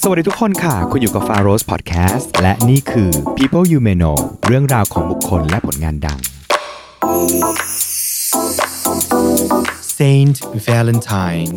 สวัสดีทุกคนค่ะ คุณอยู่กับ f a r o s Podcast และนี่คือ People You May Know เรื่องราวของบุคคลและผลงานดัง Saint Valentine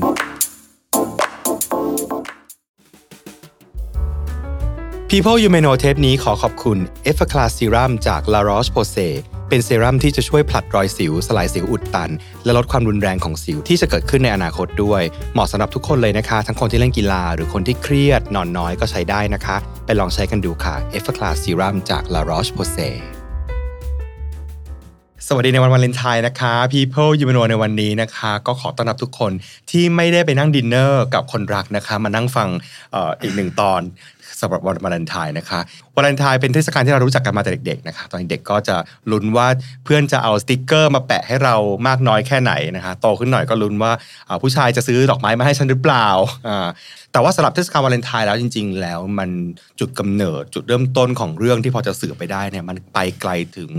People You May Know เทปนี้ขอขอบคุณ e f f a c l a s Serum จาก La Roche-Posay เป็นเซรั่มที่จะช่วยผลัดรอยสิว สลายสิวอุดตัน และลดความรุนแรงของสิวที่จะเกิดขึ้นในอนาคตด้วย เหมาะสำหรับทุกคนเลยนะคะ ทั้งคนที่เล่นกีฬา หรือคนที่เครียดนอนน้อยก็ใช้ได้นะคะ ไปลองใช้กันดูค่ะ e f f a c l a s Serum จาก La Roche-Posay สวัสดีในวันวาเลนไทน์นะคะ People ยู m โนในวันนี้นะคะ ก็ขอต้อนรับทุกคนที่ไม่ได้ไปนั่งดินเนอร์กับคนรักนะคะ มานั่งฟังอออีกหนึ่งตอน สำหรับวันวาเลนไทน์นะคะวาเลนไทน์เป็นเทศกาลที่เรารู้จักกันมาแต่เด็กๆนะคะตอนเด็กก็จะลุ้นว่าเพื่อนจะเอาสติกเกอร์มาแปะให้เรามากน้อยแค่ไหนนะคะโตขึ้นหน่อยก็ลุ้นว่าผู้ชายจะซื้อดอกไม้มาให้ฉันหรือเปล่าแต่ว่าสำหรับเทศกาลวาเลนไทน์แล้วจริง ๆ แล้วมันจุดกำเนิดจุดเริ่มต้นของเรื่องที่พอจะสื่อไปได้เนี่ยมันไปไกลถึง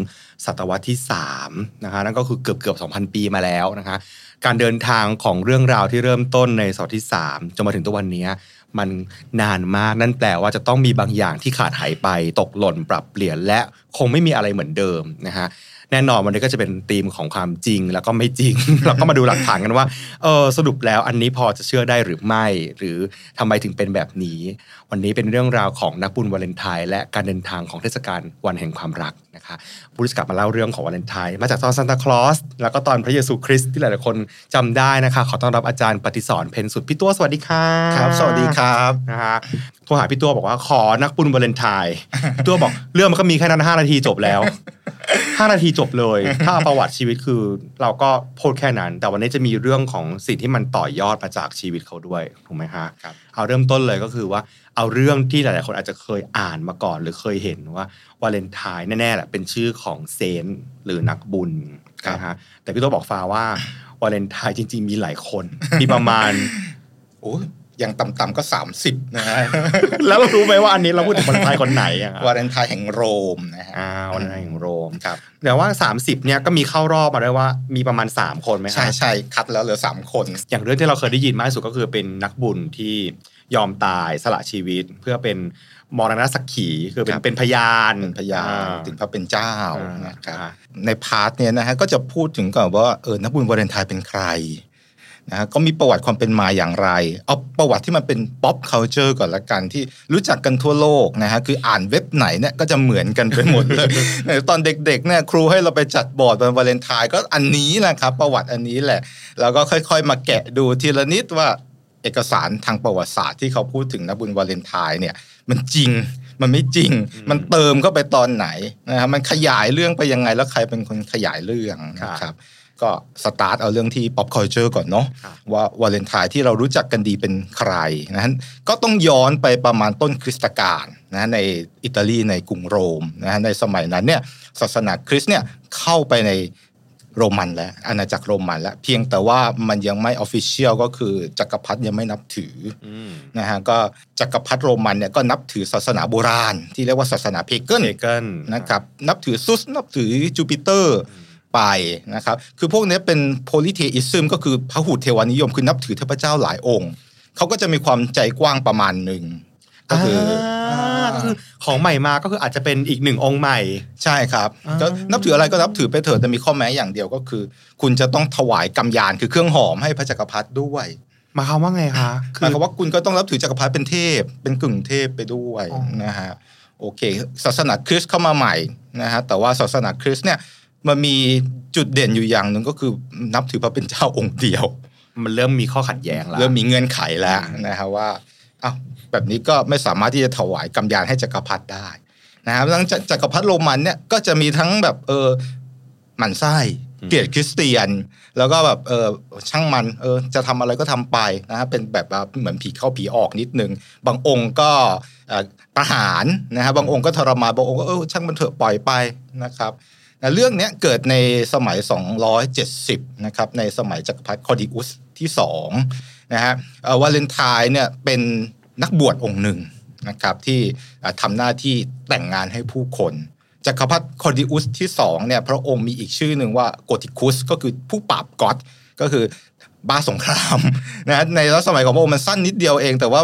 ศตวรรษที่3นะคะนั่นก็คือเกือบเกือบ2,000 ปีมาแล้วนะคะการเดินทางของเรื่องราวที่เริ่มต้นในศตวรรษที่ 3จนมาถึงตัววันนี้ มันนานมากนั่นแปลว่าจะต้องมีบางอย่างที่ขาดหายไปตกหล่นปรับเปลี่ยนและคงไม่มีอะไรเหมือนเดิมนะฮะแน่นอนวันนี้ก็จะเป็นธีมของความจริงแล้วก็ไม่จริง เราก็มาดูหลักฐานกันว่าเออสรุปแล้วอันนี้พอจะเชื่อได้หรือไม่ หรือทำไมถึงเป็นแบบนี้ วันนี้เป็นเรื่องราวของนักบุญวาเลนไทน์และการเดินทางของเทศกาลวันแห่งความรัก นะคะบุริสกลับมาเล่าเรื่องของวาเลนไทน์มาจากตอนซานตาคลอสแล้วก็ตอนพระเยซูคริสต์ที่หลายๆคนจำได้นะคะ ขอต้อนรับอาจารย์ปฏิสอนเพนสุดพี่ตัวสวัสดีค่ะครับ สวัสดีครับนะฮะโทรหาพี่ตัวบอกว่าขอนักบุญวาเลนไทน์พี่ตัวบอกเรื่องมันก็มีแค่นั้นห้านาทีจบแล้วห้านาทีจบเลย ถ้าเอาประวัติชีวิตคือ เราก็พูดแค่นั้น แต่วันนี้จะมีเรื่องของสิ่งที่มันต่อยอดมาจากชีวิตเขาด้วยถูกไหมฮะครับเอาเริ่มต้นเลยก็คือว่า เอาเรื่องที่หลาย ๆ คนอาจจะเคยอ่านมาก่อน หรือเคยเห็นว่าวาเลนไทน์แน่ ๆ แหละเป็นชื่อของ saint หรือนักบุญนะฮะแต่พี่ตัวบอกฟ้าว่าวาเลนไทน์จริง ๆ มีหลายคน มีประมาณโอ้ยอย่างต่ำๆก็ 30นะฮะแล้วเรารู้ไหมว่าอันนี้เราพูดถึงวาเลนไทน์คนไหนอะครับวาเลนไทน์แห่งโรมนะฮะอ่าวันไทน์แห่งโรมครับแต่ว่า 30เนี่ยก็มีเข้ารอบมาด้วยว่ามีประมาณ 3 คนไหมฮะใช่ใช่คัดแล้วเหลือ 3 คน อย่างเรื่องที่เราเคยได้ยินมากที่สุดก็คือเป็นนักบุญที่ ยอมตายสละชีวิตเพื่อเป็นมรณสักขีคือเป็นครับเป็นพยานเป็นพยานอ่ถึงพระเป็นเจ้าอ่านะครับอ่าใน part เนี้ยนะฮะก็จะพูดถึงก่อนว่าเออนักบุญวาเลนไทน์เป็นใครนะฮะก็มีประวัติความเป็นมาอย่างไร เอาประวัติที่มันเป็น pop culture ก่อนละกันที่รู้จักกันทั่วโลกนะฮะคืออ่านเว็บไหนเนี่ยก็จะเหมือนกันไปหมดเลย ตอนเด็กๆเนี่ยครูให้เราไปจัดบอร์ดวันวาเลนไทน์ก็อันนี้แหละครับประวัติอันนี้แหละ แล้วก็ค่อยๆ มาแกะดูทีละนิดว่า เอกสารทางประวัติศาสตร์ที่เขาพูดถึงนักบุญวาเลนไทน์เนี่ยมันจริงมันไม่จริง มันเติมเข้าไปตอนไหนนะครับมันขยายเรื่องไปยังไงแล้วใครเป็นคนขยายเรื่องนะครับก็สตาร์ทเอาเรื่องที่ pop culture ก่อนเนาะครับว่าวาเลนไทน์ที่เรารู้จักกันดีเป็นใครนะฮะก็ต้องย้อนไปประมาณต้นคริสตกาลนะในอิตาลีในกรุงโรมนะฮะในสมัยนั้นเนี่ยศาสนาคริสต์เนี่ยเข้าไปใน โรมันแล้วอาณาจักรโรมันแล้วเพียงแต่ว่ามันยังไม่ official ก็คือจักรพรรดิยังไม่นับถืออืมนะฮะก็จักรพรรดิโรมันเนี่ยก็นับถือศาสนาโบราณ ที่เรียกว่าศาสนา pagan pagan นะครับนับถือซุสนับถือจูปิเตอร์ไปนะครับคือพวกนี้เป็น polytheism ก็คือพระหุเทวานิยม คือนับถือเทพเจ้าหลายองค์เขาก็จะมีความใจกว้างประมาณหนึ่ง ก็คือก็คือของใหม่มาก็คืออาจจะเป็นอีกหนึ่งองค์ใหม่ ใช่ครับอ่าก็นับถืออะไรก็นับถือไปเถอะแต่มีข้อแม้อย่างเดียวก็คือ คุณจะต้องถวายกำยานคือเครื่องหอมให้พระจักรพรรดิด้วยหมายความว่าไงคะหมายความว่าคุณก็ต้องนับถือจักรพรรดิเป็นเทพ เป็นกึ่งเทพไปด้วยอ๋อนะฮะโอเค ศาสนาคริสต์เข้ามาใหม่นะฮะแต่ว่าศาสนาคริสต์เนี่ยมันมีจุดเด่นอยู่อย่างหนึ่งก็คือนับถือพระเป็นเจ้าองค์เดียว มันเริ่มมีข้อขัดแย้งแล้วเริ่มมีเงื่อนไขแล้วอืมนะฮะว่า อ้าวแบบนี้ก็ไม่สามารถที่จะถวายกำยานให้จักรพรรดิได้นะครับหลังจากจักรพรรดิโรมันเนี่ยก็จะมีทั้งแบบเออหมั่นไส้เกลียดคริสเตียน แล้วก็แบบเออช่างมันเออจะทำอะไรก็ทำไปนะฮะเป็นแบบว่าเหมือนผีเข้าผีออกนิดนึง บางองค์ก็เอ่อประหารนะฮะบางองค์ก็ทรมานบางองค์ก็เออช่างมันเถอะปล่อยไปนะครับนะเรื่องเนี้ยเกิดในสมัย 270 นะครับในสมัยจักรพรรดิคอดิอุสที่สอง นะฮะเอ่อวาเลนไทน์เนี่ยเป็นนักบวชองค์หนึ่งนะครับที่ทำหน้าที่แต่งงานให้ผู้คนจักรพรรดิคอดิอุสที่สองเนี่ยพระองค์มีอีกชื่อหนึ่งว่าโกติคุสก็คือผู้ปราบก็อดก็คือบ้าสงครามนะในรัชสมัยของพระองค์มันสั้นนิดเดียวเอง แต่ว่า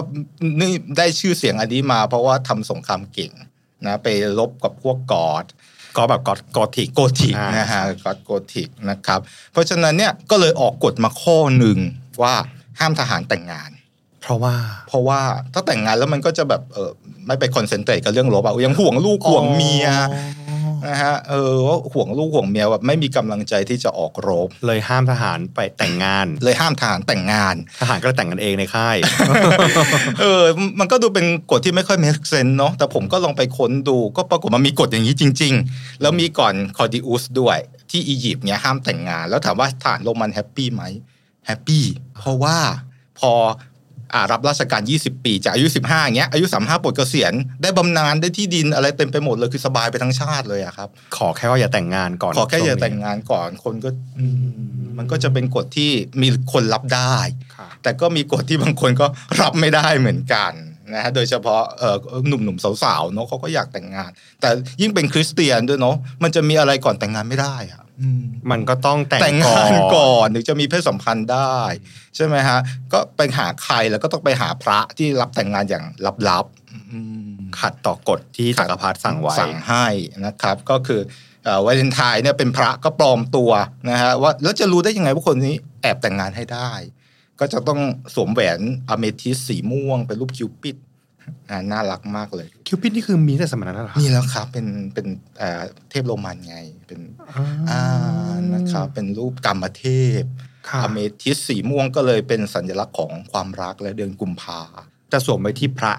นี่ได้ชื่อเสียงอันนี้มา เพราะว่าทำสงครามเก่งนะไปลบกับพวกกอดก็แบบกอดกอติกโกธิกนะฮะกอดโกธิกนะครับเพราะฉะนั้นเนี่ยก็เลยออกกฎมาข้อหนึ่งว่า ห้ามทหารแต่งงาน เพราะว่าเพราะว่าถ้าแต่งงานแล้วมันก็จะแบบเออไม่ไป concentrate กับเรื่องรบอะยังห่วงลูกห่วงเมียนะฮะเออว่าห่วงลูกห่วงเมียแบบไม่มีกำลังใจที่จะออกรบ เลยห้ามทหารไปแต่งงาน เลยห้ามทหารแต่งงาน ทหารก็เลยแต่งกันเองในค่ายเออมันก็ดูเป็นกฎที่ไม่ค่อย make sense เนาะแต่ผมก็ลองไปค้นดูก็ปรากฏมันมีกฎอย่างนี้จริง ๆ แล้วมีก่อนคลอดิอุสด้วยที่อียิปต์เนี่ยห้ามแต่งงาน แล้วถามว่าทหารโรมัน happy ไหม happy เพราะว่าพออ่ารับราชการ 20 ปี จากอายุ 15อย่างเงี้ยอายุ 35ปลดเกษียณได้บำนาญได้ที่ดินอะไรเต็มไปหมดเลยคือสบายไปทั้งชาติเลยอะครับ ขอแค่ว่าอย่าแต่งงานก่อน ขอแค่อย่าช่วแต่งงานก่อนคนก็อืมมันก็จะเป็นกฎที่มีคนรับได้ค่ะแต่ก็มีกฎที่บางคนก็รับไม่ได้เหมือนกันนะฮะโดยเฉพาะเอ่อหนุ่มๆสาวๆเนาะเขาก็อยากแต่งงาน แต่ยิ่งเป็นคริสเตียนด้วยเนาะมันจะมีอะไรก่อนแต่งงานไม่ได้อะอื มมันก็ต้องแต่งแต่งงานก่อนถึงจะมีเพศสัมพันธ์ได้ ใช่ไหมฮะ ก็ไปหาใครแล้วก็ต้องไปหาพระที่รับแต่งงานอย่างลับๆอืมขัดต่อกฎที่จักรพรรดิสั่งไว้สั่งให้นะครับ ก็คือเอ่อวาเลนไทน์เนี่ยเป็นพระก็ปลอมตัวนะฮะว่าแล้วจะรู้ได้ยังไงว่าคนนี้แอบแต่งงานให้ได้ ก็จะต้องสวมแหวนอเมทิสสีม่วงเป็นรูปคิวปิด อ่าน่ารักมากเลยคิวปิดนี่คือมีแต่สมัยนั้นเหรอนี่แล้วครับเป็นเป็นเอ่อเทพโรมันไงเป็นอ่านะครับเป็นรูปกรรมเทพค่ะอเมทิสสีม่วงก็เลยเป็นสัญลักษณ์ของความรักและเดือนกุมภาจะสวมไว้ที่พระ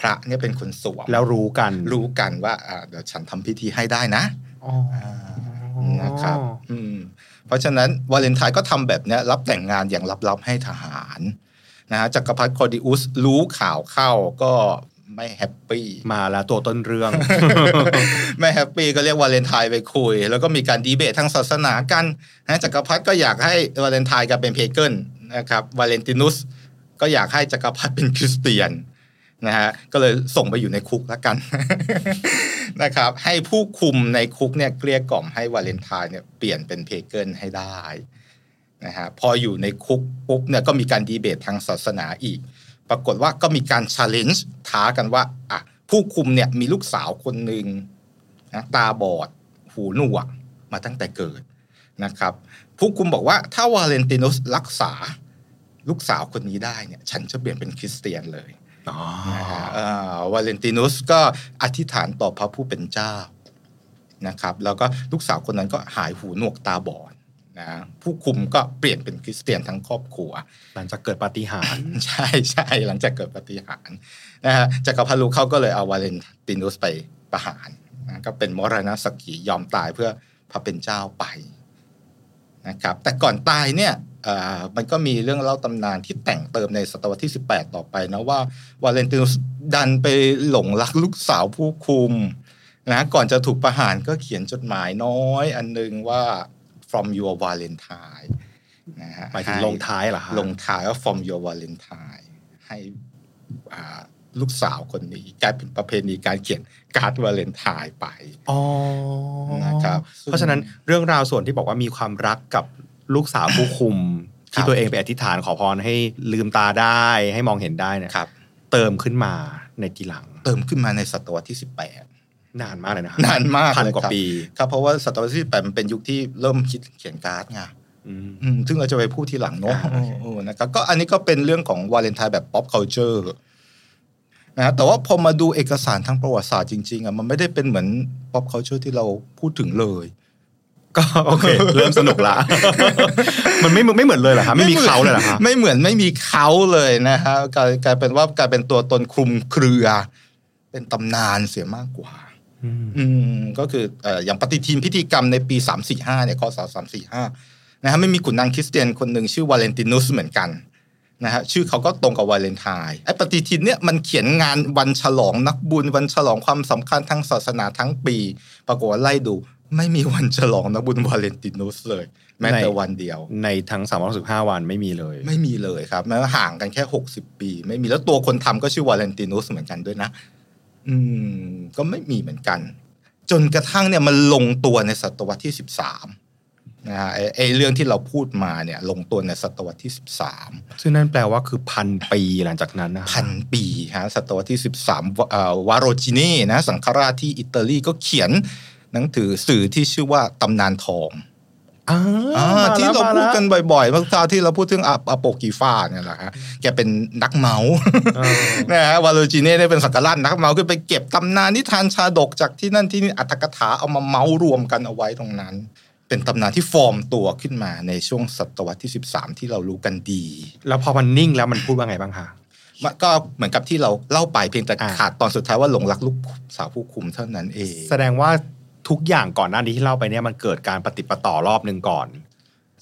พระเนี่ยเป็นคนสวมแล้วรู้กันรู้กันว่าอ่าเดี๋ยวฉันทำพิธีให้ได้นะอ๋อนะครับอืมเพราะฉะนั้นวาเลนไทน์ก็ทำแบบเนี้ยรับแต่งงานอย่างลับๆให้ทหาร นะฮะจักรพรรดิคอร์ดิอุสรู้ข่าวเข้าก็ไม่ happy มาแล้วตัวต้นเรื่อง ไม่ happy ก็เรียกวาเลนไทน์ไปคุย แล้วก็มีการดีเบตทางศาสนากันนะจักรพรรดิก็อยากให้วาเลนไทน์กลายเป็น pagan นะครับวาเลนตินุสก็อยากให้จักรพรรดิเป็นคริสเตียนนะฮะก็เลยส่งไปอยู่ในคุกแล้วกันนะครับให้ผู้คุมในคุกเนี่ยเกลี้ยกล่อมให้วาเลนไทน์เนี่ยเปลี่ยนเป็น pagan ให้ได้ นะฮะพออยู่ในคุกปุ๊บเนี่ยก็มีการดีเบตทางศาสนาอีก ปรากฏว่าก็มีการช l เลนจ์ท้ากันว่าอะผู้คุมเนี่ยมีลูกสาวคนหนึ่งนะตาบอด หูหนวกมาตั้งแต่เกิดนะครับ ผู้คุมบอกว่าถ้าวาเลนตินุสรักษาลูกสาวคนนี้ได้เนี่ยฉันจะเปลี่ยนเป็นคริสเตียนเลยอ๋อนะฮะอ่าวาเลนตินุสก็อธิษฐานต่อพระผู้เป็นเจ้านะครับ แล้วก็ลูกสาวคนนั้นก็หายหูหนวกตาบอด นะผู้คุมก็เปลี่ยนเป็นคริสเตียนทั้งครอบครัว หลังจากเกิดปาฏิหาริย์ใช่ใช่หลังจากเกิดปาฏิหารย์นะฮะจักรพรรดิลูกเขาก็เลยเอาวาเลนตินุสไปประหารนะก็เป็นมรณสกียอมตายเพื่อพระเป็นเจ้าไปนะครับแต่ก่อนตายเนี่ยเอ่อมันก็มีเรื่องเล่าตำนานที่แต่งเติมในศตวรรษที่ 18 ต่อไปนะว่าวาเลนตินุสดันไปหลงรักลูกสาวผู้คุมนะก่อนจะถูกประหารก็เขียนจดหมายน้อยอันนึงว่า from your Valentine นะฮะหมายถึงให้ลงท้ายเหรอฮะลงท้ายว่า from your Valentine ให้อ่าลูกสาวคนนี้กลายเป็นประเพณีการเขียนการ์ดวาเลนไทน์ไปอ๋อนะครับเพราะฉะนั้นเรื่องราวส่วนที่บอกว่ามีความรักกับลูกสาวผู้คุม ที่ตัวเองไปอธิษฐานขอพรให้ลืมตาได้ให้มองเห็นได้เนี่ยครับ เติมขึ้นมาในทีหลัง เติมขึ้นมาในศตวรรษที่18 นานมากเลยนะครันานมากพันเลยกว่าครับปีครับเพราะว่าศตวรรษที่18มันเป็นยุคที่เริ่มคิดเขียนการ์ดไงอืมอืมซึ่งเราจะไปพูดทีหลังเนาะอ่าโอเคเออนะครับก็อันนี้ก็เป็นเรื่องของวาเลนไทน์แบบ pop culture นะฮะแต่ว่าพอมาดูเอกสารทางประวัติศาสตร์จริงๆอะมันไม่ได้เป็นเหมือน pop culture ที่เราพูดถึงเลย ก็โอเค เริ่มสนุกละ มันไม่ไม่เหมือนเลยเหรอคะไม่มีเขาเลยเหรอคะไม่เหมือนไม่มีเขาเลยนะฮะกลายกลายเป็นว่ากลายเป็นตัวตนคลุมเครือ เป็นตำนานเสียมากกว่า อืมอืมก็คือเอ่ออย่างปฏิทินพิธีกรรมในปี 345เนี่ยคศ345นะฮะไม่มีขุนนางคริสเตียนคนหนึ่งชื่อวาเลนตินุสเหมือนกันนะฮะชื่อเขาก็ตรงกับวาเลนไทน์ไอ้ปฏิทินเนี่ยมันเขียนงานวันฉลองนักบุญวันฉลองความสำคัญทางศาสนาทั้งปี ปรากฏว่าไล่ดู ไม่มีวันฉลองนักบุญวาเลนตินุสเลย แม้แต่วันเดียว ในทั้ง365วันไม่มีเลย ไม่มีเลยครับแม้ว่าห่างกันแค่ 60 ปี ไม่มีแล้วตัวคนทำก็ชื่อวาเลนตินุสเหมือนกันด้วยนะ อืม ก็ไม่มีเหมือนกัน จนกระทั่งเนี่ยมันลงตัวในศตวรรษที่13นะฮะไอ้ไอ้เรื่องที่เราพูดมาเนี่ย ลงตัวในศตวรรษที่13ซึ่งนั่นแปลว่าคือพันปีหลังจากนั้นนะพันปีฮะศตวรรษที่13วะเอ่อวาโรจิเน่นะสังฆราชที่อิตาลีก็เขียนหนังสือสื่อที่ชื่อว่าตำนานทองอ่าอ่ามา ที่แล้วเรามาพูดแล้วกันบ่อยๆเมื่อคราวที่เราพูดถึง Apocrypha เนี่ยแหละฮะแกเป็นนักเมาท์เออนะฮะวาราจิเน่ได้เป็นสังฆราชนักเมาท์คือไปเก็บตำนานนิทานชาดกจากที่นั่นที่นี่อรรถกถาเอามาเมาท์รวมกันเอาไว้ตรงนั้น เป็นตำนานที่ฟอร์มตัวขึ้นมาในช่วงศตวรรษที่ 13 ที่เรารู้กันดี แล้วพอมันนิ่งแล้วมันพูดว่าไงบ้างคะมันก็เหมือนกับที่เราเล่าไปเพียงแต่อ่าขาดตอนสุดท้ายว่าหลงรักลูกสาวผู้คุมเท่านั้นเอง แสดงว่า ทุกอย่างก่อนหน้านี้ที่เล่าไปเนี่ยมันเกิดการปฏิดปะต่อรอบหนึ่งก่อน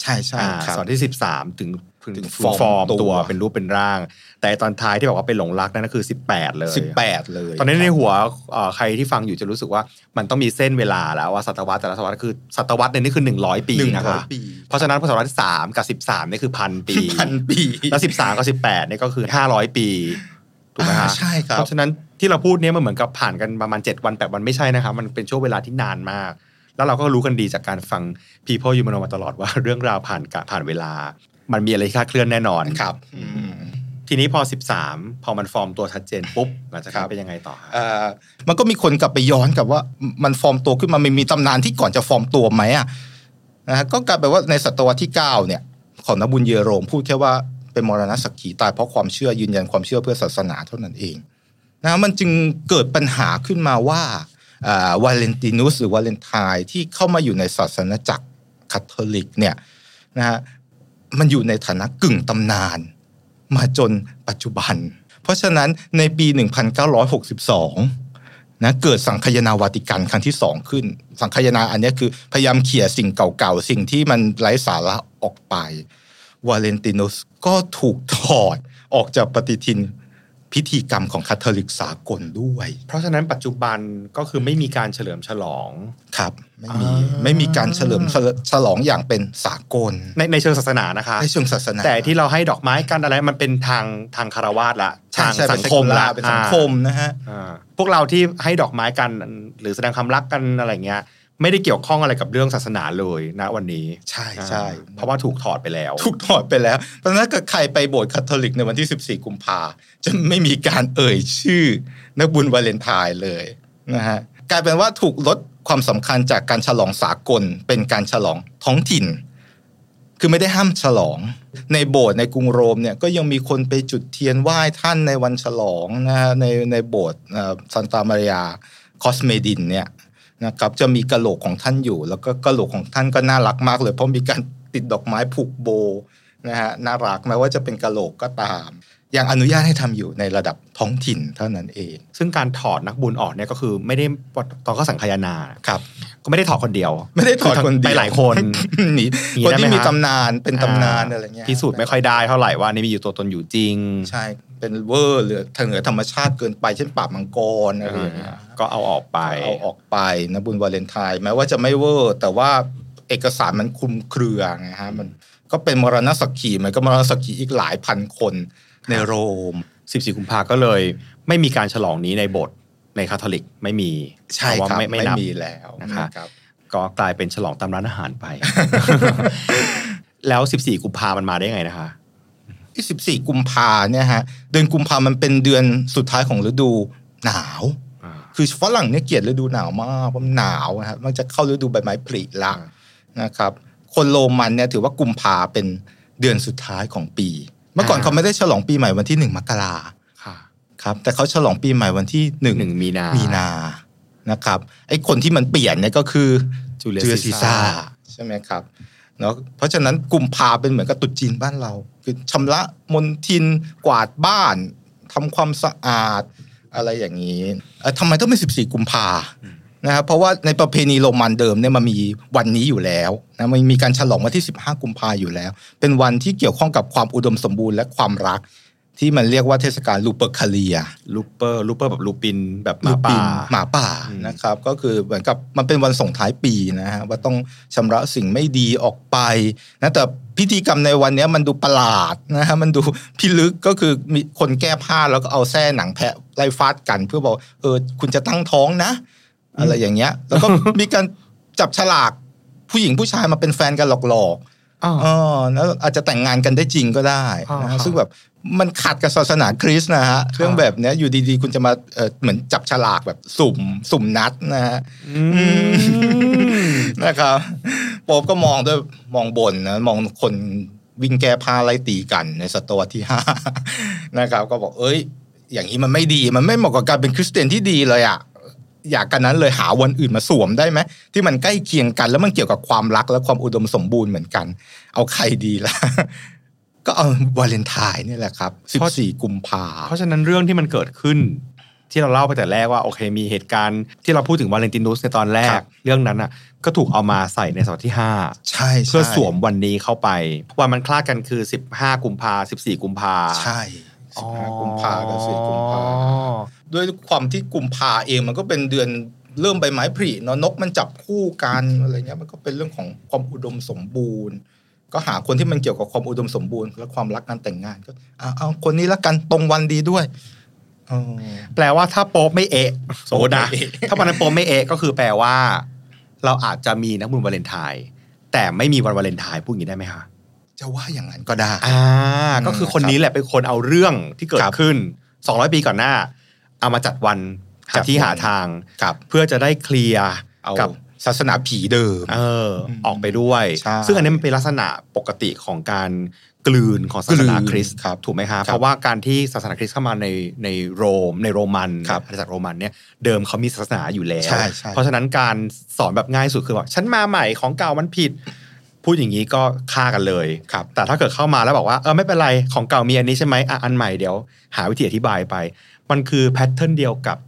ใช่ใช่อ่าครับสอนที่สิบสามถึงถึงถึงฟอร์มฟอร์มตัตัววเป็นรูปเป็นร่าง แต่ตอนท้ายที่บอกว่าเป็นหลงรักนั่นก็คือสิบแปดเลยสิบแปดเลย ตอนนี้ในครับหัวเอ่อใครที่ฟังอยู่จะรู้สึกว่ามันต้องมีเส้นเวลาแล้วว่าศตวรรษแต่ละศตวรรษคือศตวรรษเนี่ยนี่คือหนึ่งร้อยปีหนึ่งนะร้อยคะปีเพราะฉะนั้นศตวรรษที่สามกับสิบสามนี่คือพันปีพันปี แล้วสิบสามกับสิบแปดนี่ก็คือห้าร้อยปีถูกไหมอ่าคะใช่ครับเพราะฉะนั้น ที่เราพูดเนี้ยมันเหมือนกับผ่านกันประมาณ 7 วันแปดวันไม่ใช่นะครับ มันเป็นช่วงเวลาที่นานมาก แล้วเราก็รู้กันดีจากการฟัง People ยูมโนมาตลอดว่าเรื่องราวผ่านการผ่านเวลา มันมีอะไรที่คลาดเคลื่อนแน่นอนครับอืมทีนี้พอ 13 พอมันฟอร์มตัวชัดเจนปุ๊บหลังจากครันั้นบเป็นยังไงต่อครับเอ่อมันก็มีคนกลับไปย้อนกับว่ามันฟอร์มตัวขึ้นมามันมีตำนานที่ก่อนจะฟอร์มตัวไหมอะนะฮะก็กลายเป็นว่าในศตวรรษที่ 9 เนี่ย ของนบุญเยโรมพูดแค่ว่าเป็นมรณสักขีตายเพราะความเชื่อยืนยันความเชื่อเพื่อศาสนาเท่านั้นเอง นะมันจึงเกิดปัญหาขึ้นมาว่าวาเลนตินุสหรือวาเลนไทน์ที่เข้ามาอยู่ในศาสนจักรคาทอลิกเนี่ยนะฮะมันอยู่ในฐานะกึ่งตำนาน มาจนปัจจุบัน เพราะฉะนั้นในปี 1962นะเกิดสังคายนาวาติกันครั้งที่สองขึ้น สังคายนาอันนี้คือพยายามเขี่ยสิ่งเก่าๆ สิ่งที่มันไร้สาระออกไปวาเลนตินุสก็ถูกถอดออกจากปฏิทิน พิธีกรรมของคาทอลิกสากลด้วย เพราะฉะนั้นปัจจุบันก็คือไม่มีการเฉลิมฉลองครับไม่มีอ่าไม่มีการเฉลิมฉลองอย่างเป็นสากล ในในเชิงศาสนานะคะในเชิงศาสนา แต่ที่เราให้ดอกไม้กันอะไรมันเป็นทางทางคารวาสละใช่ทางใช่สัเป็นงสัคงมคมละเป็นสังคมนะฮะอ่าพวกเราที่ให้ดอกไม้กันหรือแสดงความรักกันอะไรเงี้ย ไม่ได้เกี่ยวข้องอะไรกับเรื่องศาสนาเลยนะวันนี้ ใช่ใช่อ่าเพราะว่าถูกถอดไปแล้ว ถูกถอดไปแล้ว เพราะฉะนั้นถ้าเกิดใครไปโบสถ์คาทอลิกในวันที่ 14 กุมภาจะไม่มีการเอ่ยชื่อ นักบุญวาเลนไทน์เลยนะฮะกลายเป็นว่าถูกลดความสำคัญจากการฉลองสากลเป็นการฉลองท้องถิ่น คือไม่ได้ห้ามฉลอง ในโบสถ์ในกรุงโรมเนี่ยก็ยังมีคนไปจุดเทียนไหว้ท่านในวันฉลองนะฮะในในโบสถ์ซันตามาริยาคอสเมดินเนี่ย นะครับจะมีกระโหลกของท่านอยู่ แล้วก็กระโหลกของท่านก็น่ารักมากเลย เพราะมีการติดดอกไม้ผูกโบนะฮะน่ารักแม้ว่าจะเป็นกระโหลกก็ตามยังอนุญาตให้ทำอยู่ในระดับท้องถิ่นเท่านั้นเอง ซึ่งการถอดนักบุญออกเนี่ยก็คือไม่ได้ตอนก็สังคายนาครับก็ไม่ได้ถอดคนเดียว ไม่ได้ถอดคนเดียวไปหลายคนหนีมีคนได้ไหมที่มีฮะตำนานเป็นตำนานอะไรเงี้ยพิสูจน์ไม่ค่อยได้เท่าไหร่ว่านี่มีอยู่ตัวตนอยู่จริง ใช่เป็นเวอร์หรือทางเหนือธรรมชาติเกินไปเช่นปราบมังกรอะไรอย่างเงี้ย ก็เอาออกไปเอาออกไปนะบุญวาเลนไทน์แม้ว่าจะไม่เวอร์แต่ว่าเอกสารมันคลุมเครือไงฮะมันก็เป็นมรณสักขีมันก็มรณสักขีอีกหลายพันคนในโรม 14 กุมภาก็เลย ไม่มีการฉลองนี้ในโบสถ์ในคาทอลิกไม่มีใช่เพาะว่าครับไม่ไม่ไม่นับมีแล้วนะครับครับก็กลายเป็นฉลองตามร้านอาหารไป แล้ว 14 กุมภามันมาได้ไงนะคะที่สิบสี่กุมภาเนี่ยฮะเดือนกุมภามันเป็นเดือนสุดท้ายของฤดูหนาว คือฝรั่งเนี่ยเกลียดฤดูหนาวมากเพราะมันหนาวนะครับมันจะเข้าฤดูใบไม้ผลิละนะครับ คนโรมันเนี่ยถือว่ากุมภาเป็นเดือนสุดท้ายของปี เมื่อก่อนอ่าเขาไม่ได้ฉลองปีใหม่วันที่หนึ่งมกราค่ะครับ แต่เขาฉลองปีใหม่วันที่หนึ่งหนึ่งมีนามีนานะครับไอ้คนที่มันเปลี่ยนเนี่ยก็คือจูเลียจูเลียซีซีซ่าซ่าใช่ไหมครับเนาะเพราะฉะนั้นกุมภาเป็นเหมือนกับตรุษจีนบ้านเรา คือชำระมลทินกวาดบ้านทำความสะอาด อะไรอย่างนี้เอ่อทำไมต้องเป็น 14 กุมภานะครับเพราะว่าในประเพณีโรมันเดิมเนี่ยมันมีวันนี้อยู่แล้วนะมันมีการฉลองวันที่ 15 กุมภาอยู่แล้ว เป็นวันที่เกี่ยวข้องกับความอุดมสมบูรณ์และความรัก ที่มันเรียกว่าเทศกาลลูเปอร์คาเลียลูเปอร์ลูเปอร์แบบลูปินแบบหมาลูปิป่านหมาป่าอืมนะครับ ก็คือเหมือนกับมันเป็นวันส่งท้ายปีนะฮะว่าต้องชำระสิ่งไม่ดีออกไปนะแต่ พิธีกรรมในวันเนี้ยมันดูประหลาดนะฮะมันดูพิลึกก็คือมีคนแก้ผ้าแล้วก็เอาแส้หนังแพะไล่ฟาดกัน เพื่อบอกเออคุณจะตั้งท้องนะ อะไรอย่างเงี้ย แล้วก็มีการจับฉลากผู้หญิงผู้ชายมาเป็นแฟนกันหลอกๆอ๋อเออแล้วอาจจะแต่งงานกันได้จริงก็ได้อ่านะครัฮะบซึ่งแบบ มันขัดกับศาสนาคริสต์นะฮะเรื่องแบบเนี้ยอยู่ดีๆ คุณจะมาเอ่อเหมือนจับฉลากแบบสุ่ม สุ่มนัดนะฮะอืมนะครับโป๊ปก็มองด้วยมองบนนะมองคนวิ่งแก้ผ้าไล่ตีกันในศตวรรษที่ห้านะครับ ก็บอกเอ้ย อย่างนี้มันไม่ดีมันไม่เหมาะกับการเป็นคริสเตียนที่ดีเลยอะอยากกันนั้นเลยหาวันอื่นมาสวมได้ไหมที่มันใกล้เคียงกัน แล้วมันเกี่ยวกับความรักและความอุดมสมบูรณ์เหมือนกัน เอาใครดีล่ะ ก็เอาวาเลนไทน์นี่แหละครับเพราะ14 กุมภาเพราะฉะนั้นเรื่องที่มันเกิดขึ้น ที่เราเล่าไปแต่แรกว่าโอเค มีเหตุการณ์ที่เราพูดถึงวาเลนตินุสในตอนแรครักบเรื่องนั้นอะ ก็ถูกเอามาใส่ในศตวรรษที่5ใช่ใช่เพื่อสวมวันนี้เข้าไป วันมันคลาดกันคือ 15 กุมภา14 กุมภาใช่15กุมภากับ4กุมภาอ๋อด้วยความที่กุมภาเองมันก็เป็นเดือนเริ่มใบไม้ผลิเนาะนกมันจับคู่กันอะไรเงี้ยมันก็เป็นเรื่องของความอุดมสมบูรณ์ ก็หาคนที่มันเกี่ยวกับความอุดมสมบูรณ์ และความรักงานแต่งงานก็เอาเอาคนนี้ละกันตรงวันดีด้วยอ๋อแปลว่าถ้าโป๊ปไม่เอะสมมตินะโป๊ปไม่เอะถ้าวันนั้นโป๊ปไม่เอะก็คือแปลว่า เราอาจจะมีนักบุญวาเลนไทน์แต่ไม่มีวันวาเลนไทน์พูดอย่างนี้ได้ไหมคะจะว่าอย่างนั้นก็ได้ อ่า ก็คือคนนี้แหละเป็นคนเอาเรื่องที่เกิคดรับขึ้น 200 ปีก่อนหน้า เอามาจัดวันหาจัดที่วันหาทางครับเพื่อจะได้เคลียร์เอากับ ศาสนาผีเดิมเออ อออกไปด้วยใช่ซึ่งอันนี้มันเป็นลักษณะปกติของการกลืนของศาสนากลืนคริสต์ครับถูกไหมครับครับเพราะว่าการที่ศาสนาคริสต์เข้ามาในในโรม ในโรมันครับอาณาจักรโรมันเนี่ยเดิมเขามีศาสนาอยู่แล้วใช่ใช่เพราะฉะนั้นการสอนแบบง่ายสุดคือว่าฉันมาใหม่ของเก่ามันผิด พูดอย่างนี้ก็ฆ่ากันเลยครับแต่ถ้าเกิดเข้ามาแล้วบอกว่าเออไม่เป็นไรของเก่ามีอันนี้ใช่ไหมอะอันใหม่เดี๋ยว หาวิธีอธิบายไป มันคือ pattern เดียวกับอ่า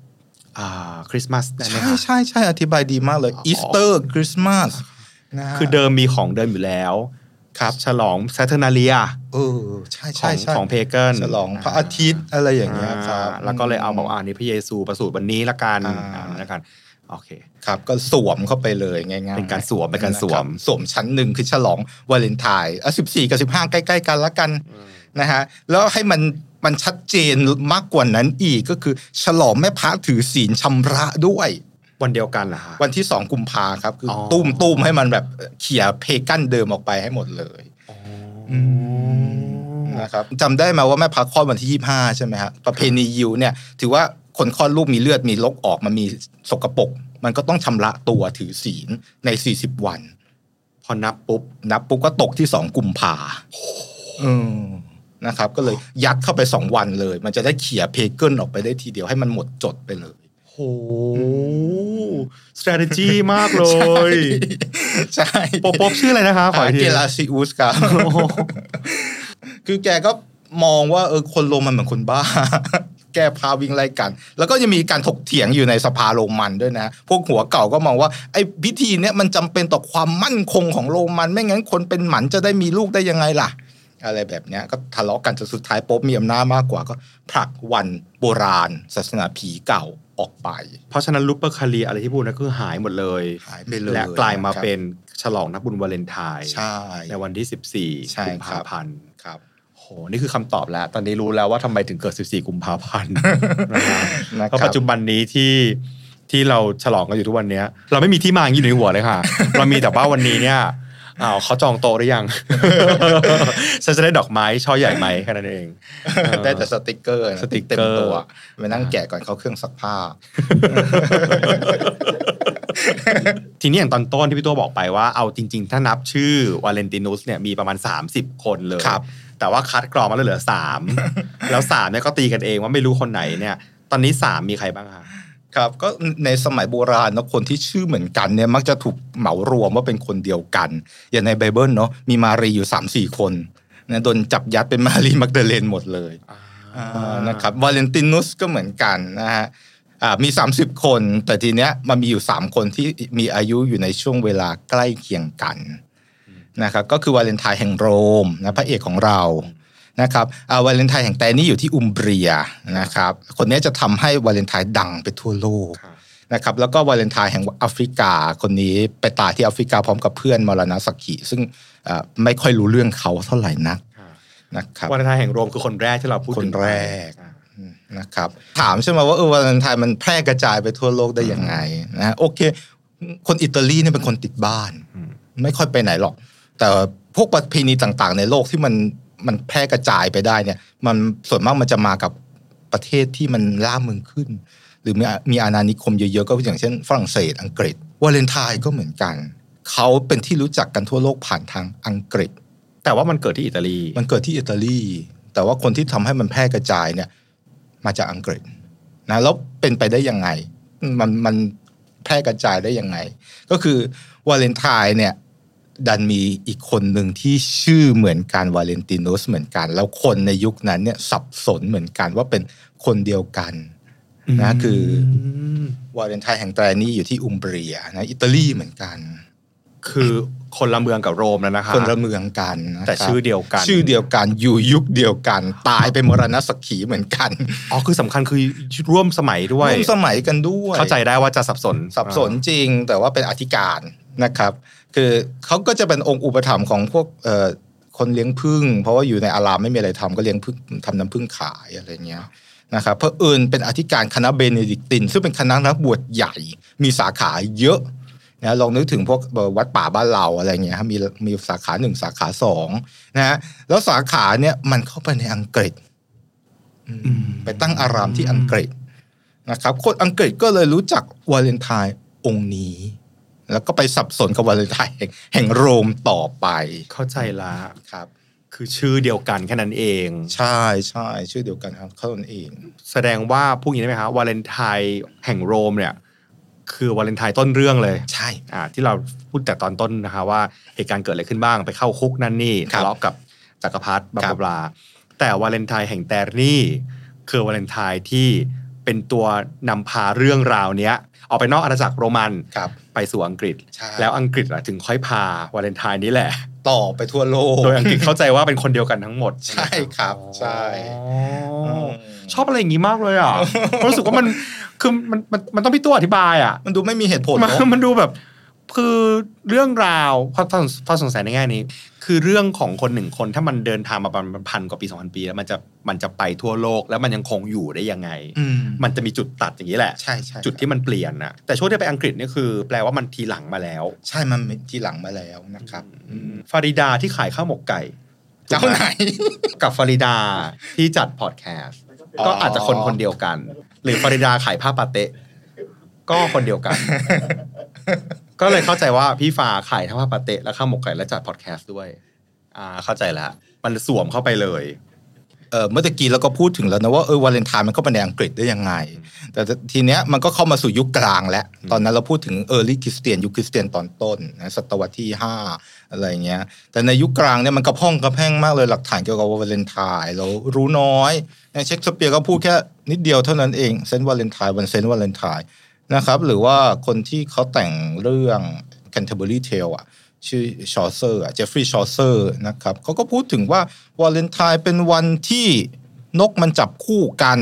คริสต์มาสได้ไหมใช่ครับใช่ใช่อธิบายดีมากเลยอ๋ออีสเตอร์คริสต์มาสนะฮะคือเดิมมีของเดิมอยู่แล้วครับฉลองซ a เทอร์นาเลียเออใช่ขอใช่งใช่ของ pagan ฉลองพระอาทิตย์อะไรอย่างเงี้ยครับ แล้วก็เลยเอาบอกว่าอันนี้พระเยซูประสูติวันนี้ละกันอ่า อ่าละกันโอเค ครับก็สวมเข้าไปเลยง่ายๆเป็นการสวมเป็นการสวมะคบสวมชั้นหนึ่งคือฉลองวาเลนไทน์อะสิบสี่กับสิบห้าใกล้ ๆ กันละกันนะฮะแล้วให้มัน มันชัดเจนมากกว่านั้นอีกก็คือ ฉลองแม่พระถือศีลชำระด้วย วันเดียวกันเหรอฮะวันที่สองกุมภาครับคือออตุ้มตุ้มให้มันแบบเขี่ยเพกันเดิมออกไปให้หมดเลยอืมนะครับจำได้ไหมาว่าแม่พระคลอดวันที่ 25 ใช่ไหมฮะประเพณียิวเนี่ย ถือว่าคนคลอดลูกมีเลือดมีลกออกมันมีสกปรกมันก็ต้องชำระตัวถือศีลใน 40 วัน พอนับปุ๊บ นับปุ๊บก็ตกที่สองกุมภาอืม นะครับก็เลยยัดเข้าไปสองวันเลย มันจะได้เขี่ย pagan ออกไปได้ทีเดียวให้มันหมดจดไปเลยโห strategy มากเลย ใช่โป๊ปโป๊ปชื่ออะไรนะคะขออีกทีเกลาซิอุสครับโอ้โหคือแกก็มองว่าเออคนโรมันเหมือนคนบ้า แก้ผ้าวิ่งไล่กัน แล้วก็ยังมีการถกเถียงอยู่ในสภาโรมันด้วยนะ พวกหัวเก่าก็มองว่าไอ้พิธีเนี้ยมันจำเป็นต่อความมั่นคงของโรมัน ไม่งั้นคนเป็นหมันจะได้มีลูกได้ยังไงล่ะ อะไรแบบเนี้ยก็ทะเลาะกันจนสุดท้ายโป๊ปมีอำนาจมากกว่าก็ผลักวันโบราณ ศาสนาผีเก่าออกไป เพราะฉะนั้นลูปเปอร์คารีอะไรที่พูดนั่นคือหายหมดเลยหายไปเลยและกลายมาครับเป็นฉลองนักบุญวาเลนไทน์ใช่ในวันที่ใช่14กุมครัภาบพันธ์ครับโหนี่คือคำตอบแล้ว ตอนนี้รู้แล้วว่าทำไมถึงเกิด 14 กุมภาพันธ์นะฮะนะเพราะครัปัจจุบันนี้ที่ที่เราฉลองกันอยู่ทุกวันเนี้ยเราไม่มีที่มาอย่างนี้อยู่ในหัวเลยค่ะ เรามีแต่ว่าวันนี้เนี่ย อ้าวเขาจองโต๊ะหรือยังฉันจะได้ดอกไม้ช่อใหญ่ไหมแค่นั้นเองเออได้แต่สติกเกอร์นะสติกเกอร์เต็มตัวไปนั่งแกะก่อนเข้าเครื่องซักผ้า ทีนี้อย่างตอนต้นที่พี่ตัวบอกไปว่าเอาจริง ๆ ถ้านับชื่อวาเลนตินุสเนี่ยมีประมาณ 30 คนเลยครับแต่ว่าคัดกรองมาแล้วเหลือ3แล้ว3เนี่ยก็ตีกันเองว่าไม่รู้คนไหนเนี่ย ตอนนี้3มีใครบ้างคะ ครับก็ในสมัยโบราณเนอะคนที่ชื่อเหมือนกันเนี่ยมักจะถูกเหมารวมว่าเป็นคนเดียวกัน อย่างในไบเบิลเนาะมีมารีอยู่3ามสี่คนนะโดนจับยัดเป็นมารีมักเดเลนหมดเลยอ่านะครับวาเลนตินุสก็เหมือนกันนะฮะอ่ามี 30 คน แต่ทีเนี้ยมันมีอยู่ 3 คนที่มีอายุอยู่ในช่วงเวลาใกล้เคียงกันนะครับก็คือวาเลนไทน์แห่งโรมนะพระเอกของเรา นะครับอ่าวาเลนไทน์แห่งแตนี่อยู่ที่อุมเบรียนะครับคนเนี้ยจะทำให้วาเลนไทน์ดังไปทั่วโลกครับนะครับแล้วก็วาเลนไทน์แห่งแอฟริกา คนนี้ไปตายที่แอฟริกาพร้อมกับเพื่อนมรณสักขีซึ่งเอ่อไม่ค่อยรู้เรื่องเขาเท่าไหร่นักนะครับวันไทยแห่งโรมคือคนแรกที่เราพูดถึงคนแรกอ่านะครับถามใช่ไหมว่าเออวาเลนไทน์มันแพร่กระจายไปทั่วโลกได้ยังไงนะโอเค คนอิตาลีเนี่ยเป็นคนติดบ้านอืมไม่ค่อยไปไหนหรอก แต่พวกประเพณีต่างๆ ในโลกที่มัน มันแพร่กระจายไปได้เนี่ย มันส่วนมากมันจะมากับประเทศที่มันล่าเมืองขึ้น หรือมีมีอาณานิคมเยอะๆก็อย่างเช่น ฝรั่งเศสอังกฤษวาเลนไทน์ก็เหมือนกัน เขาเป็นที่รู้จักกันทั่วโลกผ่านทางอังกฤษ แต่ว่ามันเกิดที่อิตาลี มันเกิดที่อิตาลี แต่ว่าคนที่ทำให้มันแพร่กระจายเนี่ย มาจากอังกฤษนะแล้วเป็นไปได้ยังไง มันมันแพร่กระจายได้ยังไง ก็คือวาเลนไทน์เนี่ย ดันมีอีกคนหนึ่งที่ชื่อเหมือนกันวาเลนตินุสเหมือนกัน แล้วคนในยุคนั้นเนี่ยสับสนเหมือนกันว่าเป็นคนเดียวกันนะคือมวาเลนไทน์แห่งแตรนี่อยู่ที่อุมเบรียนะอิตาลีเหมือนกัน คือคนละเมืองกับโรมแล้วนะคะคนละเมืองกันนะครับแต่ชื่อเดียวกัน ชื่อเดียวกันอยู่ยุคเดียวกัน ตายเป็นมรณสักขีเหมือนกันอ๋อคือสำคัญคือร่วมสมัยด้วยร่วมสมัยกันด้วย เข้าใจได้ว่าจะสับสนสับสนจริง แต่ว่าเป็นอธิการนะครับ คือเขาก็จะเป็นองค์อุปถัมภ์ของพวกเอ่อคนเลี้ยงผึ้งเพราะว่าอยู่ในอารามไม่มีอะไรทำก็เลี้ยงผึ้งทำน้ำผึ้งขายอะไรเงี้ยนะครับเพราะเอิญเป็นอธิการคณะเบเนดิกติน ซึ่งเป็นคณะนักบวชใหญ่ มีสาขาเยอะนะลองนึกถึงพวกวัดป่าบ้านเราอะไรเงี้ยครับมีมีสาขาหนึ่งสาขาสองนะฮะแล้วสาขาเนี่ยมันเข้าไปในอังกฤษอืมอืมไปตั้งอารามที่อังกฤษนะครับคนอังกฤษก็เลยรู้จักวาเลนไทน์องค์นี้ แล้วก็ไปสับสนกับวาเลนไทน์แห่งแห่งโรมต่อไป เข้าใจละครับ คือชื่อเดียวกันแค่นั้นเอง ใช่ใช่ชื่อเดียวกันครับเขาตนเอง แสดงว่าพูดอย่างนี้ได้ไหมคะวาเลนไทน์แห่งโรมเนี่ยคือวาเลนไทน์ต้นเรื่องเลย ใช่อ่าที่เราพูดแต่ตอนต้นนะคะว่าเหตุการณ์เกิดอะไรขึ้นบ้างไปเข้าคุกนั่นนี่ครัทะบเลาะกับจักรพรรดิบลาครับบลาแต่วาเลนไทน์แห่งแตรนี่คือวาเลนไทน์ที่เป็นตัวนำพาเรื่องราวเนี้ย ออกไปนอกอาณาจักรโรมันครับไปสู่อังกฤษใช่แล้วอังกฤษอะถึงค่อยพาวาเลนไทน์นี้แหละ ต่อไปทั่วโลก โดยอังกฤษเข้าใจว่าเป็นคนเดียวกันทั้งหมด ใช่ครับ ใช่อ๋อชอบอะไรอย่างนี้มากเลยอะรู้สึกว่ามันคือมันมันมันต้องพี่ตัวอธิบายอะ มันดูไม่มีเหตุผลมันเนอะมันดูแบบ คือเรื่องราวพอพอพอสงสัยในแง่นี้ คือเรื่องของคนหนึ่งคนถ้ามันเดินทางมาประมาณพันกว่าปีสองพันปีแล้วมันจะมันจะไปทั่วโลกแล้วมันยังคงอยู่ได้ยังไงอืมมันจะมีจุดตัดอย่างนี้แหละใช่ใช่จุดที่มันเปลี่ยนนะแต่ช่วงที่ไปอังกฤษนี่คือ แปลว่ามันทีหลังมาแล้ว ใช่มันทีหลังมาแล้วนะครับอืมฟาริดาที่ขายข้าวหมกไก่เจ้าไหนกับฟาริดาที่จัดพอดแคสต์อ๋อก็อาจจะคนคนเดียวกัน หรือฟาริดาขายผ้าปาเตะก็คนเดียวกัน ก็เลยเข้าใจว่าพี่ฟ้าขายทั้งผ้าปาเตะและข้าวหมกไก่และจัดพอดแคสต์ด้วย อ่าเข้าใจแล้วมันสวมเข้าไปเลยเออเมื่อกี้เราก็พูดถึงแล้วนะว่าเออวาเลนไทน์มันเข้าไปในอังกฤษได้ยังไง แต่ทีเนี้ยมันก็เข้ามาสู่ยุคกลางแล้ว ตอนนั้นเราพูดถึง Early Christian ยุคคริสเตียนตอนต้นนะศตวรรษที่ห้าอะไรเงี้ย แต่ในยุคกลางเนี่ยมันกะพร่องกะแพร่งมากเลยหลักฐานเกี่ยวกับวาเลนไทน์เรารู้น้อยนเช็คสเปียร์ก็พูดแค่นิดเดียวเท่านั้นเองเซนต์วาเลนไทน์วันเซนต์วาเลนไทน์ นะครับ หรือว่าคนที่เขาแต่งเรื่อง Canterbury Tale อะชื่อชอเซอร์เจฟฟรีย์ชอเซอร์นะครับเขาก็พูดถึงว่าวาเลนไทน์เป็นวันที่นกมันจับคู่กัน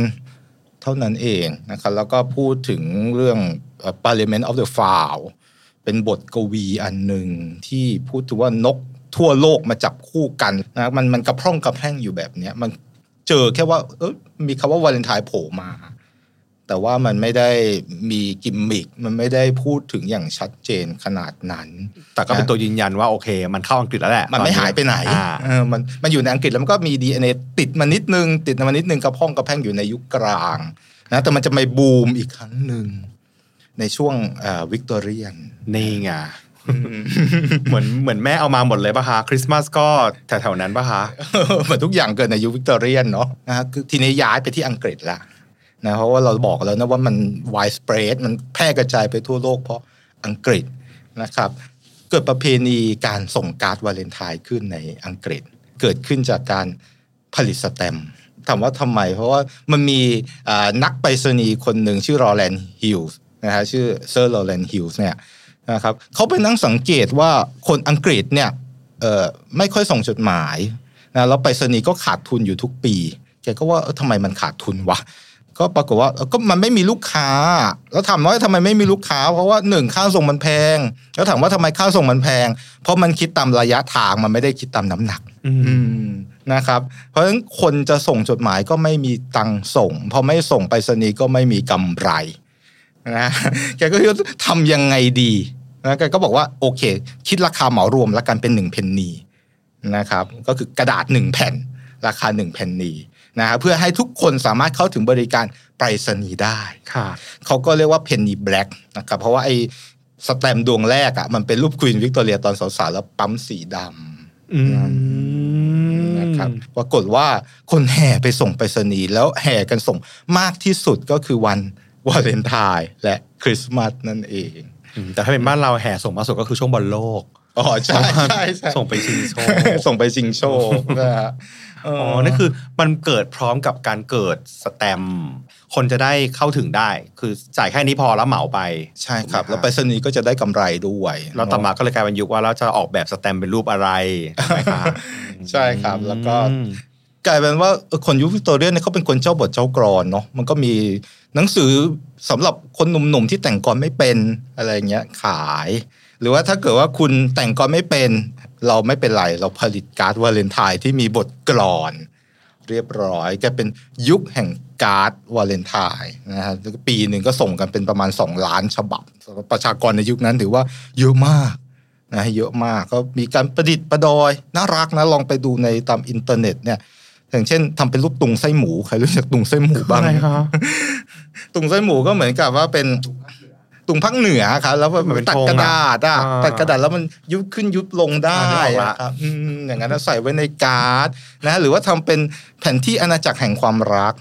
เท่านั้นเองนะครับแล้วก็พูดถึงเรื่อง Parliament of the Fowl เป็นบทกวีอันหนึ่งที่พูดถึงว่านกทั่วโลกมาจับคู่กันนะมันมันกระพร่องกระแพร่งอยู่แบบเนี้ยมันเจอแค่ว่าเออมีคำว่าวาเลนไทน์โผล่มา แต่ว่ามันไม่ได้มีกิมมิคมันไม่ได้พูดถึงอย่างชัดเจนขนาดนั้น แต่ก็เป็นตัวยืนยันว่าโอเค มันเข้าอังกฤษแล้วแหละ มันไม่หายไปไหนอ่าเออมันมันอยู่ในอังกฤษแล้วมันก็มี DNA ติดมานิดนึง ติดมานิดนึงกระพ้องกระแพ่งอยู่ในยุคกลางนะแต่มันจะไม่บูมอีกครั้งหนึ่งในช่วงวิกตอเรียนนี่ไงเหมือนเหมือนแม่เอามาหมดเลยปะคะคริสต์มาสก็แถวๆนั้นปะคะเหมือนทุกอย่างเกิดในยุควิกตอเรียนเนาะนะฮะคือทีนี้ย้ายไปที่อังกฤษละ นะเพราะว่าเราบอกแล้วนะว่ามัน wide spread มันแพร่กระจายไปทั่วโลกเพราะอังกฤษนะครับ เกิดประเพณีการส่งการ์ดวาเลนไทน์ขึ้นในอังกฤษ เกิดขึ้นจากการผลิตสแตมป์ถามว่าทำไม เพราะว่ามันมีนักไปรษณีย์คนหนึ่งชื่อรอแลนฮิลส์นะฮะชื่อเซอร์รอแลนฮิลส์เนี่ยนะครับเขาไปนั่งสังเกตว่าคนอังกฤษเนี่ยไม่ค่อยส่งจดหมายนะแล้วไปรษณีย์ก็ขาดทุนอยู่ทุกปีแกก็ว่าทำไมมันขาดทุนวะ ก็ปรากฏว่าเออก็มันไม่มีลูกค้า แล้วถามว่าทำไมไม่มีลูกค้า เพราะว่าหนึ่งค่าส่งมันแพง แล้วถามว่าทำไมค่าส่งมันแพง เพราะมันคิดตามระยะทางมันไม่ได้คิดตามน้ำหนักอืมอืมนะครับ เพราะฉะนั้นคนจะส่งจดหมายก็ไม่มีตังค์ส่งพอไม่ส่งไปรษณีย์ก็ไม่มีกำไรนะแกก็คิดว่าทำยังไงดีนะแกก็บอกว่าโอเค คิดราคาเหมารวมแล้วกันเป็นหนึ่งเพนนีนะครับ ก็คือกระดาษหนึ่งแผ่น ราคาหนึ่งเพนนี นะครับเพื่อให้ทุกคนสามารถเข้าถึงบริการไปรษณีย์ได้ค่ะเขาก็เรียกว่า Penny Black นะครับเพราะว่าไอ้สแตมป์ดวงแรกอะมันเป็นรูปควีนวิกตอเรียตอนสาวๆแล้วปั๊มสีดำอืมนะครับปรากฏว่าคนแห่ไปส่งไปรษณีย์แล้วแห่กันส่งมากที่สุดก็คือวันวาเลนไทน์และคริสต์มาสนั่นเองอืมแต่ถ้าเป็นบ้านเราแห่ส่งมาสุดก็คือช่วงบอลโลก อ๋อใช่ใช่ใช่ส่งไปชิงโชคส่งไปชิงโชคนะฮะเอ๋อนั่นคือมันเกิดพร้อมกับการเกิดสแตมป์คนจะได้เข้าถึงได้ คือจ่ายแค่นี้พอแล้วเหมาไป ใช่ครับถูกไหมแล้วไปรษณีย์ก็จะได้กำไรด้วยแล้วต่อมาก็เลยกลายเป็นยุคว่าเราจะออกแบบสแตมป์เป็นรูปอะไรใช่ไหมครับใช่ครับ แล้วก็อืมกลายเป็นว่าเออคนยุควิกตอเรียนเนี่ยเขาเป็นคนเจ้าบทเจ้ากลอนเนาะมันก็มีหนังสือสำหรับคนหนุ่มๆที่แต่งกลอนไม่เป็นอะไรเงี้ยขาย หรือว่าถ้าเกิดว่าคุณแต่งกลอนไม่เป็น เราไม่เป็นไร เราผลิตการ์ดวาเลนไทน์ที่มีบทกลอน เรียบร้อยกลายเป็นยุคแห่งการ์ดวาเลนไทน์นะฮะปีหนึ่งก็ส่งกันเป็นประมาณ 2 ล้านฉบับประชากรในยุคนั้นถือว่าเยอะมากนะเยอะมากก็มีการประดิษฐ์ประดอย น่ารักนะลองไปดูในตามอินเทอร์เน็ตเนี่ยอย่างเช่นทำเป็นรูปตุงไส้หมูใครรู้จักตุงไส้หมูบ้างอะไรครับตุงไส้หมูก็เหมือนกับว่าเป็น ตุงภาคเหนือครับแล้วมันเป็นตัดธงกอะระดาษอะอ่าตัดกระดาษแล้วมันยุบขึ้นยุบลงได้อ่านึกออกละอะครับอืมอย่างนั้นนะใส่ไว้ในการ์ดนะหรือว่าทำเป็นแผนที่อาณาจักรแห่งความรัก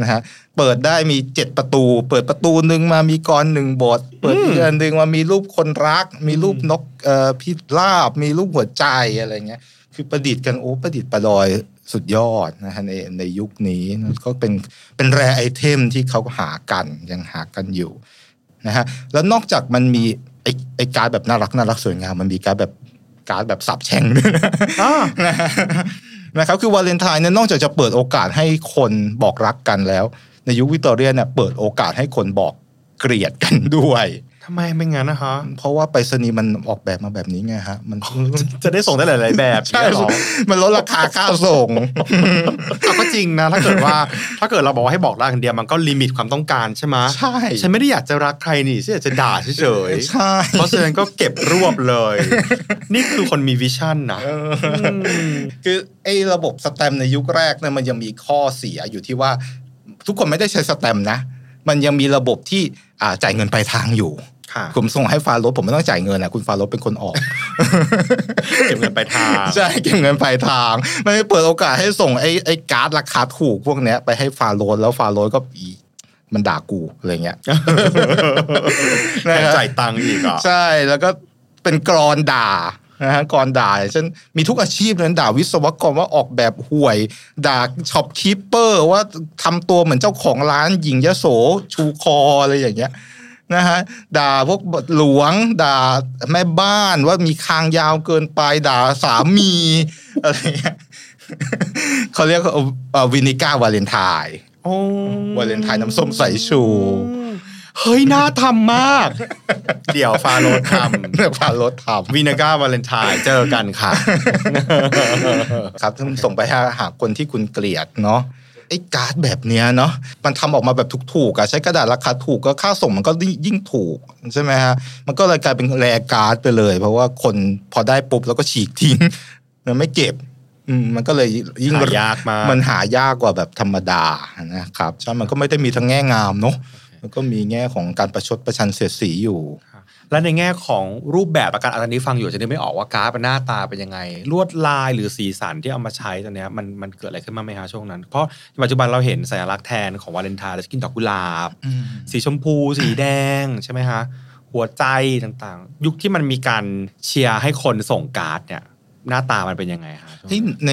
นะฮะเปิดได้มีเจ็ดประตู เปิดประตูหนึ่งมามีกรหนึ่งบท เปิดอีกอันหนึ่งมามีรูปคนรัก มีรูปนกเอ่อพิราบ มีรูปหัวใจอะไรเงี้ย คือประดิษฐ์กันโอ้ประดิษฐ์ประดอยสุดยอดนะฮะในในยุคนี้ก็เป็นเป็นแรไอเทมที่เขาหากันยังหากันอยู่ นะฮะแล้วนอกจากมันมีไอไอการดแบบน่ารักน่ารักสวยงามมันมีการดแบบการ์ดแบบสาปแช่งด้วยนะอ่านะครับคือวาเลนไทน์เนี่ยนอกจากจะเปิดโอกาสให้คนบอกรักกันแล้ว ในยุควิกตอเรียเนี่ยเปิดโอกาสให้คนบอกเกลียดกันด้วย ทำไมเป็นงั้นนะคะเพราะว่าไปรษณีย์มันออกแบบมาแบบนี้ไงฮะ มันจะได้ส่งได้หลาย ๆ แบบใช่เนี่ยเหรอมันลดราคาค่าส่งเอาก็จริงนะ ถ้าเกิดว่า ถ้าเกิดเราบอกว่าให้บอกรักคนเดียวมันก็ limit ความต้องการใช่ไหมใช่ฉันไม่ได้อยากจะรักใครนี่ฉันอยากจะด่าเฉยใช่ๆเพราะฉะนั้นก็เก็บรวบเลย นี่คือคนมี vision นะเออคือไอ้ระบบสแตมป์ในยุคแรกเนี่ยมันยังมีข้อเสียอยู่ที่ว่า ทุกคนไม่ได้ใช้สแตมป์นะมันยังมีระบบที่อ่าจ่ายเงินปลายทางอยู่ค่ะ ผมส่งให้ฟาโรสผมไม่ต้องจ่ายเงินนะคุณฟาโรสเป็นคนออกเก็บเงินปลายทางใช่เก็บเงินปลายทางมันเปิดโอกาสให้ส่งไอ้ไอ้การ์ดราคาถูกพวกเนี้ยไปให้ฟาโรสแล้วฟาโรสก็อีมันด่ากูอะไรเงี้ยแถมจ่ายตังค์อีกอะใช่แล้วก็เป็นกลอนด่านะฮะกลอนด่าอย่างเช่นมีทุกอาชีพเลยนะด่าวิศวกรว่าออกแบบห่วย ด่า shopkeeper ว่าทำตัวเหมือนเจ้าของร้านหญิงยโสชูคออะไรอย่างเงี้ย นะฮะด่าพวกหลวง ด่าแม่บ้านว่ามีคางยาวเกินไปด่าสามีอะไรเงี้ยเขาเรียกว่า vinegar วาเลนไทน์โอ้วาเลนไทน์น้ำส้มสายชู เฮ้ย น่าทำมาก เดี๋ยวฟาโรสพาทำ vinegar วาเลนไทน์เจอกันค่ะ ครับซึ่งส่งไปหาหาคนที่คุณเกลียดเนาะ ไอ้การ์ดแบบเนี้ยเนาะมันทำออกมาแบบถูกๆอะใช้กระดาษราคาถูกก็ค่าส่งมันก็ยิ่งถูกใช่ไหมฮะมันก็เลยกลายเป็น rare card ไปเลย เพราะว่าคนพอได้ปุ๊บแล้วก็ฉีกทิ้งมันไม่เก็บอืมมันก็เลยยิ่งหายากมากมันหายากกว่าแบบธรรมดานะครับใช่มันก็ไม่ได้มีทั้งแง่งามเนาะมันก็มีแง่ของการประชดประชันเสียดสีอยู่ และในแง่ของรูปแบบประกันอันนี้ฟังอยู่จะได้ไม่ออกว่าการ์ดเป็นหน้าตาเป็นยังไง ลวดลายหรือสีสันที่เอามาใช้ตอนเนี้ยมันมันเกิดอะไรขึ้นมางไหมฮะช่วงนั้น เพราะปัจจุบันเราเห็นสัญลักษณ์แทนของวาเลนไทน์เราจะกินดอกกุหลาบ สีชมพู สีแดงใช่ไหมฮะหัวใจต่างๆ ยุคที่มันมีการเชียร์ให้คนส่งการ์ดเนี่ยหน้าตามันเป็นยังไงฮะเฮ้ยใน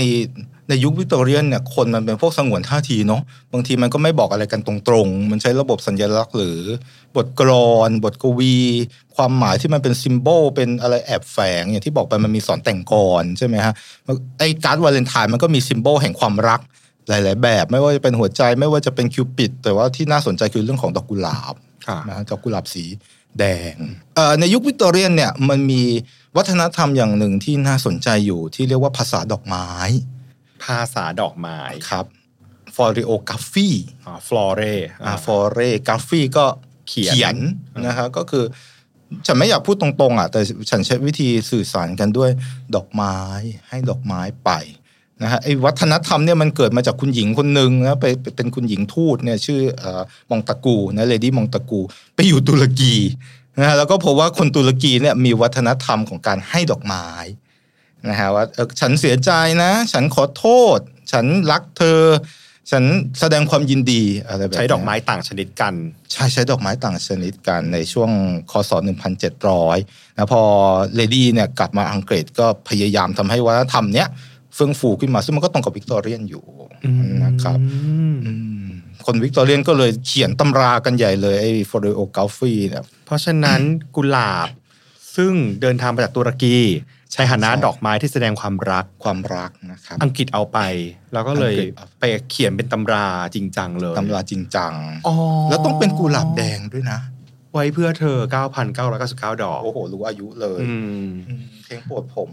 ในยุควิกตอเรียนเนี่ยคนมันเป็นพวกสงวนท่าทีเนาะบางทีมันก็ไม่บอกอะไรกันตรงๆ มันใช้ระบบสัญลักษณ์หรือบทกลอน บทกวี ความหมายที่มันเป็น symbol เป็นอะไรแอบแฝงอย่างที่บอกไปมันมีสอนแต่งกลอนใช่ไหมฮะไอ้การ์ดวาเลนไทน์มันก็มี symbol แห่งความรักหลาย ๆ แบบ ไม่ว่าจะเป็นหัวใจไม่ว่าจะเป็นคิวปิด แต่ว่าที่น่าสนใจคือเรื่องของดอกกุหลาบค่ะนะฮะดอกกุหลาบสีแดงเอ่อในยุควิกตอเรียนเนี่ยมันมีวัฒนธรรมอย่างหนึ่งที่น่าสนใจอยู่ที่เรียกว่าภาษาดอกไม้ ภาษาดอกไม้ครับฟอริโอกราฟีฟลอเรอ่าฟอเรกราฟีก็เขียนนะครับก็คือ ฉันไม่อยากพูดตรงๆอะแต่ฉันใช้วิธีสื่อสารกันด้วยดอกไม้ให้ดอกไม้ไปนะฮะไอ้วัฒนธรรมเนี่ยมันเกิดมาจากคุณหญิงคนหนึ่งนะไปไปเป็นคุณหญิงทูตเนี่ยชื่อเอ่อMontagu นะ Lady Montagu ไปอยู่ตุรกีนะฮะแล้วก็พบว่าคนตุรกีเนี่ยมีวัฒนธรรมของการให้ดอกไม้ นะฮะว่าเอ่อฉันเสียใจนะ ฉันขอโทษ ฉันรักเธอ ฉันแสดงความยินดีอะไรแบบใช้เนี้ยใช้ดอกไม้ต่างชนิดกัน ใช่ใช้ดอกไม้ต่างชนิดกันในช่วงคศ1700นะพอ Lady เนี่ยกลับมาอังกฤษก็พยายามทำให้วัฒนธรรมเนี้ยเฟื่องฟูขึ้นมาซึ่งมันก็ตรงกับวิกตอเรียนอยู่นะครับอืมคนวิกตอเรียนก็เลยเขียนตำรากันใหญ่เลยไอ้ฟอริโอกาฟีเนี่ยเพราะฉะนั้นกุหลาบซึ่งเดินทางมาจากตุรกี ใช้ฐานะใช่ดอกไม้ที่แสดงความรักความรักนะครับอังกฤษเอาไป แล้วก็เลยอังกฤษเอาไปเขียนเป็นตำราจริงจังเลยตำราจริงจังอ๋อแล้วต้องเป็นกุหลาบแดงด้วยนะ ไว้เพื่อเธอ 9,999 ดอก โอ้โห รู้อายุเลยอืมอืมเพลงโปรดผม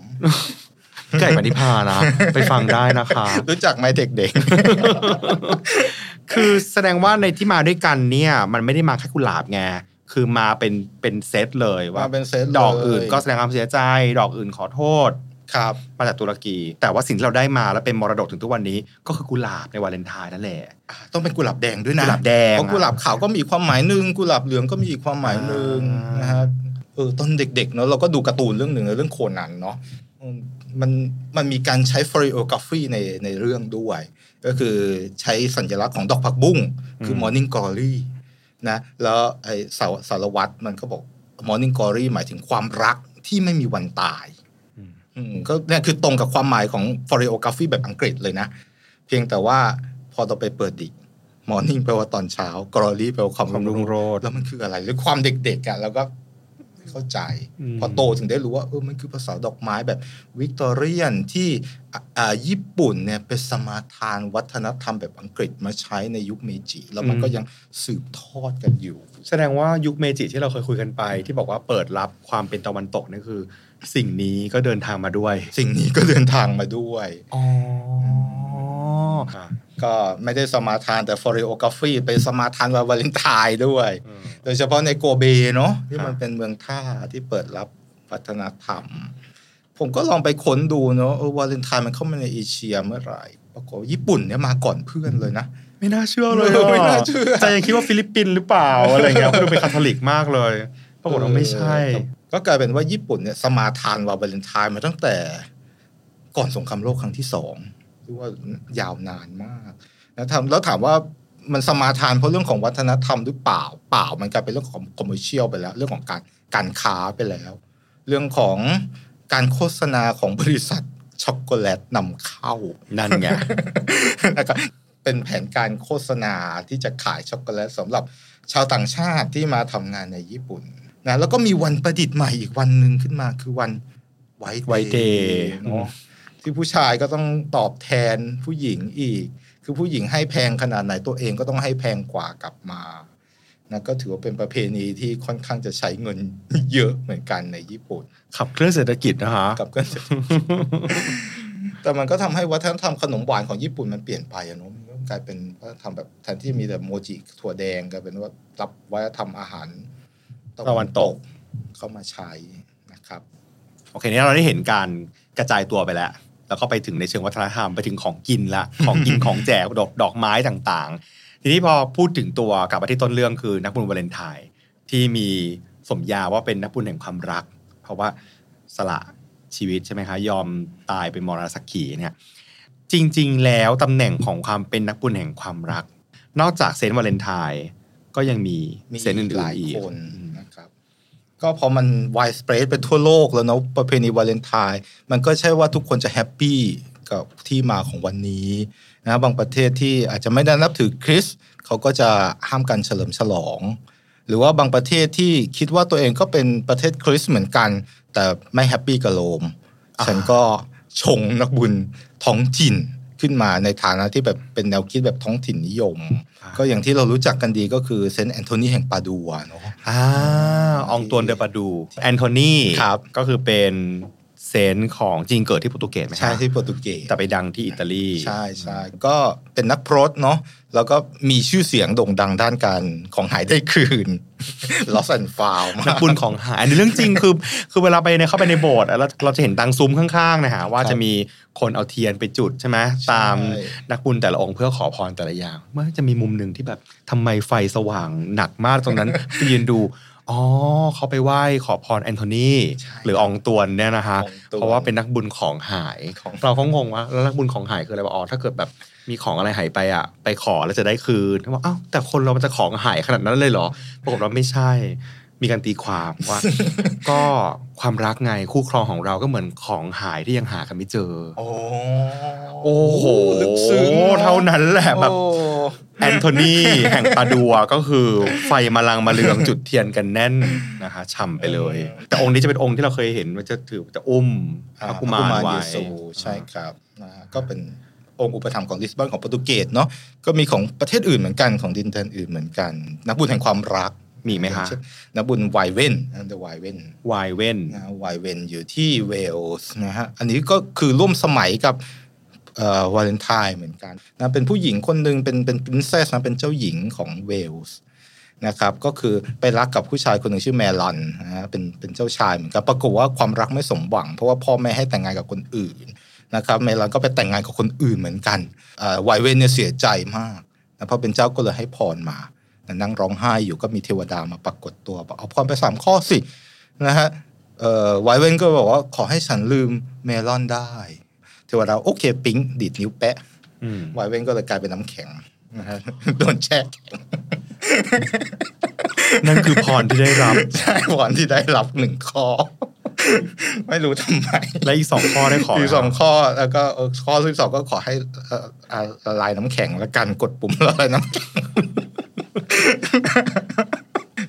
ไก่ปณิพานะ ไปฟังได้นะคะ รู้จักไหมเด็กคือแสดงว่าในที่มาด้วยกันเนี่ย มันไม่ได้มาแค่กุหลาบไง คือมาเป็นเป็นเซตเลยๆว่ามาเป็นเซตดอกอื่นเลยก็แสดงความเสียใจ ดอกอื่นขอโทษครับมาจากตุรกี แต่ว่าสิ่งที่เราได้มาแล้วเป็นมรดกถึงทุกวันนี้ ก็คือกุหลาบในวาเลนไทน์นั่นแหละต้องเป็นกุหลาบแดงด้วยนะกุหลาบแดงเพราะกุหลาบขาวก็มีความหมายหนึ่งกุหลาบเหลืองก็มีอีกความหมายหนึ่งอ่านนะฮะเออตอนเด็กๆเนาะเราก็ดูการ์ตูนเรื่องหนึ่งเรื่องโคนันเนาะอืมมันมันมีการใช้ฟอริโอกราฟีในในเรื่องด้วย ก็คือใช้สัญลักษณ์ของดอกผักบุ้งคือ Morning Glory นะแล้วไอสาวสารวัตรมันก็บอก Morning Glory หมายถึงความรักที่ไม่มีวันตายอืมอืมก็เนี่ยคือตรงกับความหมายของ f o r e o g r a p h y แบบอังกฤษเลยนะ เพียงแต่ว่าพอเราไปเปิดดิก morning แปลว่าตอนเช้า glory แปลว่าความความรุ่งโรจน์แล้วมันคืออะไรหรือความเด็กๆอะแล้วก็ไม่ เข้าใจอืมพอโตถึงได้รู้ว่าเออมันคือภาษาดอกไม้แบบวิกตอเรียนที่อ่าอ่าญี่ปุ่นเนี่ยเป็นสมาทานวัฒนธรรมแบบอังกฤษมาใช้ในยุคเมจิ แล้วมันก็ยังสืบทอดกันอยู่ แสดงว่ายุคเมจิที่เราเคยคุยกันไป ที่บอกว่าเปิดรับความเป็นตะวันตกนี่คือ สิ่งนี้ก็เดินทางมาด้วย สิ่งนี้ก็เดินทางมาด้วยอ๋อค่ะก็ไม่ได้สมาทานแต่ floriography ไปสมาทานวันวาเลนไทน์ด้วยอืมโดยเฉพาะในโกเบเนาะที่ครับมันเป็นเมืองท่าที่เปิดรับวัฒนธรรม ผมก็ลองไปค้นดูเนาะเออวาเลนไทน์มันเข้ามาในเอเชียเมื่อไหร่ปรากฏว่าญี่ปุ่นเนี่ยมาก่อนเพื่อนเลยนะไม่น่าเชื่อเลยไม่น่าเชื่อใจยังคิดว่าฟิลิปปินส์หรือเปล่าอะไรเงี้ยเพราะดูเป็นคาทอลิกมากเลยปรากฏว่าไม่ใช่เออก็กลายเป็นว่าญี่ปุ่นเนี่ยสมาทานวันวาเลนไทน์มาตั้งแต่ก่อนสงครามโลกครั้งที่สองเรียกว่ายาวนานมากแล้วถามแล้วถามว่า มันสมาทานเพราะเรื่องของวัฒนธรรมหรือเปล่าเปล่ามันกลายเป็นเรื่องของคอมเมอร์เชียลไปแล้ว เรื่องของการการค้าไปแล้ว เรื่องของการโฆษณาของบริษัทช็อกโกแลตนำเข้านั่นไงนะครับเป็นแผนการโฆษณาที่จะขายช็อกโกแลตสำหรับชาวต่างชาติที่มาทำงานในญี่ปุ่นนะแล้วก็มีวันประดิษฐ์ใหม่อีกวันหนึ่งขึ้นมาคือวันไว White Day เนาะที่ผู้ชายก็ต้องตอบแทนผู้หญิงอีก คือผู้หญิงให้แพงขนาดไหนตัวเองก็ต้องให้แพงกว่ากลับมานะก็ถือว่าเป็นประเพณีที่ค่อนข้างจะใช้เงินเยอะเหมือนกันในญี่ปุ่นขับเคลื่อนเศรษฐกิจนะฮะกับก็แต่มันก็ทำให้วัฒนธรรมขนมหวานของญี่ปุ่นมันเปลี่ยนไปอะเนาะมันก็กลายเป็นวัฒนธรรมแบบแทนที่มีแต่โมจิถั่วแดงกลายเป็นว่ารับวัฒนธรรมอาหารตะวันตกเข้ามาใช้นะครับ โอเค นี่เราได้เห็นการกระจายตัวไปแล้ว แล้วก็ไปถึงในเชิงวัฒนธรรมไปถึงของกินละของกินของแจกดอกดอกไม้ต่างๆ ทีนี้พอพูดถึงตัวกลับมาที่ต้นเรื่องคือนักบุญวาเลนไทน์ที่มีสมญาว่าเป็นนักบุญแห่งความรัก เพราะว่าสละชีวิตใช่ไหมคะยอมตายเป็นมรสักขีเนี่ยจริง ๆ แล้วตำแหน่งของความเป็นนักบุญแห่งความรัก นอกจากเซนต์วาเลนไทน์ก็ยังมีเซนต์อื่นๆอีก ก็พอมัน widespread ไปทั่วโลกแล้วเนาะประเพณีวาเลนไทน์มันก็ใช่ว่าทุกคนจะ happy กับที่มาของวันนี้นะบางประเทศที่อาจจะไม่ได้นับถือคริสต์เขาก็จะห้ามการเฉลิมฉลอง หรือว่าบางประเทศที่คิดว่าตัวเองก็เป็นประเทศคริสต์เหมือนกัน แต่ไม่ happy กับโรมฉันก็ชงนักบุญท้องถิ่น ขึ้นมาในฐานะที่แบบเป็นแนวคิดแบบท้องถิ่นนิยม ก็อย่างที่เรารู้จักกันดีก็คือเซนต์แอนโทนีแห่งปาดัวเนาะอ่าอองตวนเดปาดูแอนโทนีครับก็คือเป็นเซนต์ของจริงเกิดที่โปรตุเกสไหมฮะใช่ที่โปรตุเกสแต่ไปดังที่อิตาลี ใช่ใช่ก็เป็นนักพรตเนาะ แล้วก็มีชื่อเสียงโด่งดังด้านการของหายได้คืน lost and found นักบุญของหายอันนี้เรื่องจริงคือ คือเวลาไปเนี่ยเข้าไปในโบสถ์อะแล้วเราจะเห็นตังซุ้มข้างๆนะฮะว่าจะมีคนเอาเทียนไปจุดใช่ไหมตามนักบุญแต่ละองค์เพื่อขอพรแต่ละอย่างเมื่อจะมีมุมหนึ่งที่แบบทำไมไฟสว่างหนักมากตรงนั้นไปยืนดูอ๋อเขาไปไหว้ขอพรแอนโทนีใช่หรืออองตวนเนี่ยนะคะอองตวนเพราะว่าเป็นนักบุญของหายของเราก็งงว่าแล้วนักบุญของหายคืออะไรวะอ๋อถ้าเกิดแบบ มีของอะไรหายไปอะ ไปขอแล้วจะได้คืนเขาบอกอ้าวแต่คนเรามันจะของหายขนาดนั้นเลยเหรอปรากฏว่าไม่ใช่ มีการตีความว่า ก็ความรักไงคู่ครองของเราก็เหมือนของหายที่ยังหากันไม่เจอ โอ้โอ้โหลึกซึ้งอะเท่านั้นแหละแบบโอ้แอนโทนีแห่งปาดัวก็คือไฟมาลังมาเรืองจุดเทียนกันแน่นนะคะฉ่ำไปเลย แต่องค์นี้จะเป็นองค์ที่เราเคยเห็นมันจะถือจะอุ้มอ่าพระกุมารไว้เยซูใช่ครับนะฮะก็เป็น องค์อุปถัมภ์ของลิสบอนของโปรตุเกสเนาะก็มีของประเทศอื่นเหมือนกันของดินแดนอื่นเหมือนกัน นักบุญแห่งความรักมีไหมคะเช่นนักบุญไวเว่นนะเดอะไวเว่นวายเว่นนะไวเวนอยู่ที่เวลส์นะฮะอันนี้ก็คือร่วมสมัยกับเอ่อวาเลนไทน์เหมือนกันนะเป็นผู้หญิงคนหนึ่งเป็นเป็น princess นะเป็นเจ้าหญิงของเวลส์นะครับก็คือไปรักกับผู้ชายคนหนึ่งชื่อแมลอนนะฮะเป็นเป็นเจ้าชายเหมือนกันปรากฏว่าความรักไม่สมหวัง เพราะว่าพ่อแม่ให้แต่งงานกับคนอื่น นะครับแมลอนก็ไปแต่งงานกับคนอื่นเหมือนกันเอ่อไวเวนเนี่ยเสียใจมากนะเพราะเป็นเจ้าก็เลยให้พรมานั่งร้องไห้อยู่ก็มีเทวดามาปรากฏตัวบอกเอาพรไปสามข้อสินะฮะเอ่อไวเวนก็บอกว่าขอให้ฉันลืมเมลอนได้ เทวดาโอเคปิ๊งดีดนิ้วแปะอืมไวเวนก็เลยกลายเป็นน้ำแข็งนะฮะโดนแช่แข็งนั่นคือพรที่ได้รับ ใช่วันที่ได้รับหนึ่งข้อ ไม่รู้ทำไมและอีกสองข้อได้ขออีกสองข้อแล้วก็เอ่อข้อที่สองก็ขอให้เอ่ออ่าละลายน้ำแข็งแล้วกันกดปุ่มละลายน้ำแข็ง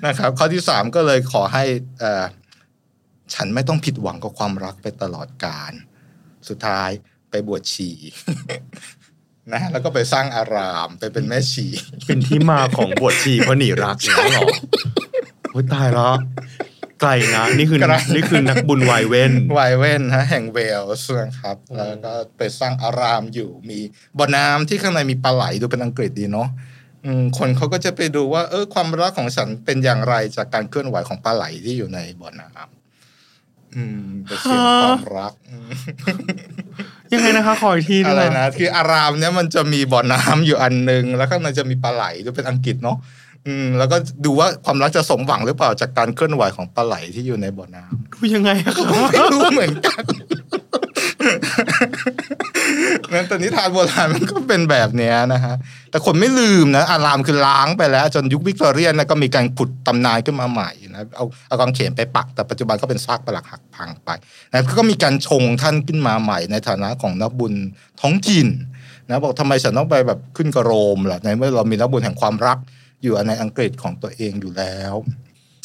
นะครับ ข้อที่สามก็เลยขอให้เอ่อฉันไม่ต้องผิดหวังกับความรักไปตลอดกาลสุดท้ายไปบวชชีนะแล้วก็ไปสร้างอารามไปเป็นแม่ชี เป็นที่มาของบวชชีเพราะหนีรักอย่างนี้เหรอโอ้ยตายแล้ว ไกลนะนี่คือไกลนี่คือนักบุญวายเว่นไวเว่นฮะแห่งเวลส์นะครับอืมแล้วก็ไปสร้างอารามอยู่มีบ่อน้ำที่ข้างในมีปลาไหลดูเป็นอังกฤษดีเนาะอืมคนเขาก็จะไปดูว่า เออความรักของฉันเป็นอย่างไรจากการเคลื่อนไหวของปลาไหลที่อยู่ในบ่อน้ำอืมเป็นเสียงความรักอืมยังไงนะคะขออีกทีหงอะไรนะคืออารามเนี้ยมันจะมีบ่อน้ำอยู่อันหนึ่งแล้วข้างในจะมีปลาไหลดูเป็นอังกฤษเนาะ อืมแล้วก็ดูว่าความรักจะสมหวังหรือเปล่าจากการเคลื่อนไหวของปลาไหลที่อยู่ในบ่อน้ำดูยังไงอะคะไม่รู้เหมือนกันนั้นแต่นิทานโบราณมันก็เป็นแบบเนี้ยนะฮะ แต่คนไม่ลืมนะอารามคือล้างไปแล้ว จนยุควิกตอเรียนนะก็มีการขุดตำนานขึ้นมาใหม่นะเอาเอากางเขนไปปัก แต่ปัจจุบันก็เป็นซากปรักหักพังไปนะก็มีการชงท่านขึ้นมาใหม่ ในฐานะของนักบุญท้องถิ่นนะบอกทำไมฉันต้องไปแบบขึ้นกระโรมล่ะในเมื่อเรามีนักบุญแห่งความรัก อยู่ในอังกฤษของตัวเองอยู่แล้ว